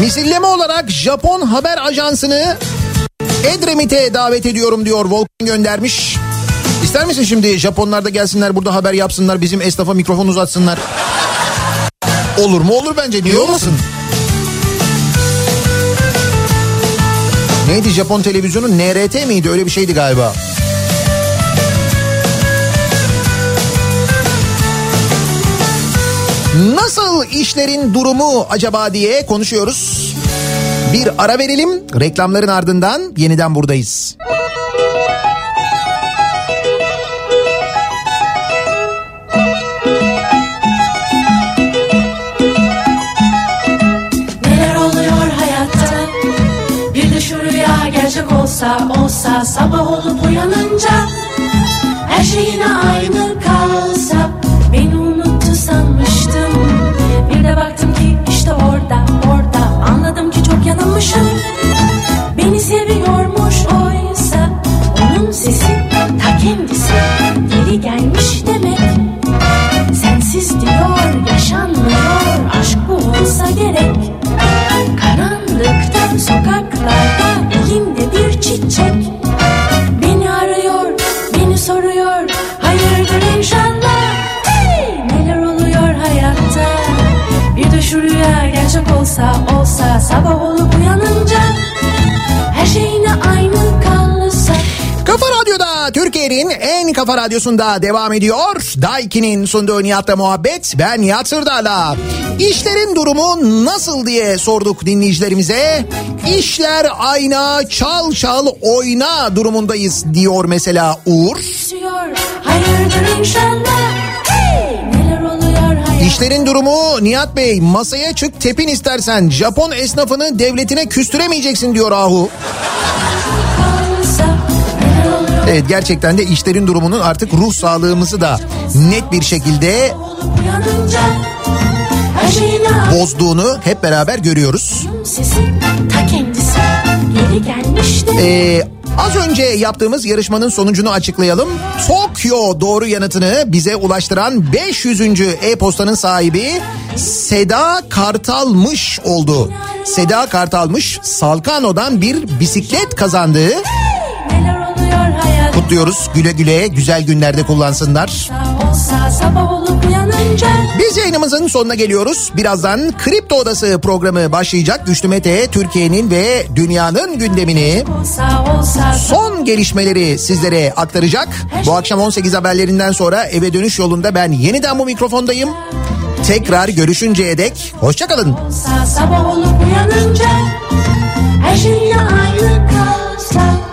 Misilleme olarak Japon haber ajansını Edremit'e davet ediyorum diyor Volkan göndermiş. İster misin şimdi Japonlar da gelsinler burada haber yapsınlar bizim esnafa mikrofon uzatsınlar? Olur mu olur bence niye olmasın? Neydi Japon televizyonu NRT miydi öyle bir şeydi galiba. Nasıl işlerin durumu acaba diye konuşuyoruz. Bir ara verelim. Reklamların ardından yeniden buradayız. Gerçek olsa olsa Sabah olup uyanınca Her şey yine aynı kalsa Bir de baktım ki işte orada orada. Anladım ki çok yanılmışım. Beni seviyormuş oysa Onun sesi ta kendisi. Geri gelmiş demek. Sensiz diyor yaşanmıyor. Aşk bu olsa gerek. Karanlıkta sokaklarda elimde bir çiçek olsa olsa sabah olup uyanınca her şey yine aynı kalsa Kafa Radyo'da Türkiye'nin en kafa radyosunda devam ediyor. Daiki'nin sunduğu Nihat'la muhabbet. Ben Nihat Sırdar'la. İşlerin durumu nasıl diye sorduk dinleyicilerimize. İşler ayna çal çal oyna durumundayız diyor mesela Uğur. Hayırdır inşallah hey! İşlerin durumu Nihat Bey masaya çık tepin istersen Japon esnafını devletine küstüremeyeceksin diyor Ahu. Evet gerçekten de işlerin durumunun artık ruh sağlığımızı da net bir şekilde bozduğunu hep beraber görüyoruz. Sesi ta kendisi geri gelmişti Ee, az önce yaptığımız yarışmanın sonucunu açıklayalım. Tokyo doğru yanıtını bize ulaştıran 500. e-postanın sahibi Seda Kartalmış oldu. Seda Kartalmış Salkano'dan bir bisiklet kazandı. Kutluyoruz güle güle güzel günlerde kullansınlar. Biz yayınımızın sonuna geliyoruz. Birazdan Kripto Odası programı başlayacak. Güçlü Mete Türkiye'nin ve dünyanın gündemini son gelişmeleri sizlere aktaracak. Bu akşam 18 haberlerinden sonra eve dönüş yolunda ben yeniden bu mikrofondayım. Tekrar görüşünceye dek hoşçakalın. sabah olup uyanınca her şey yine aynı kalsa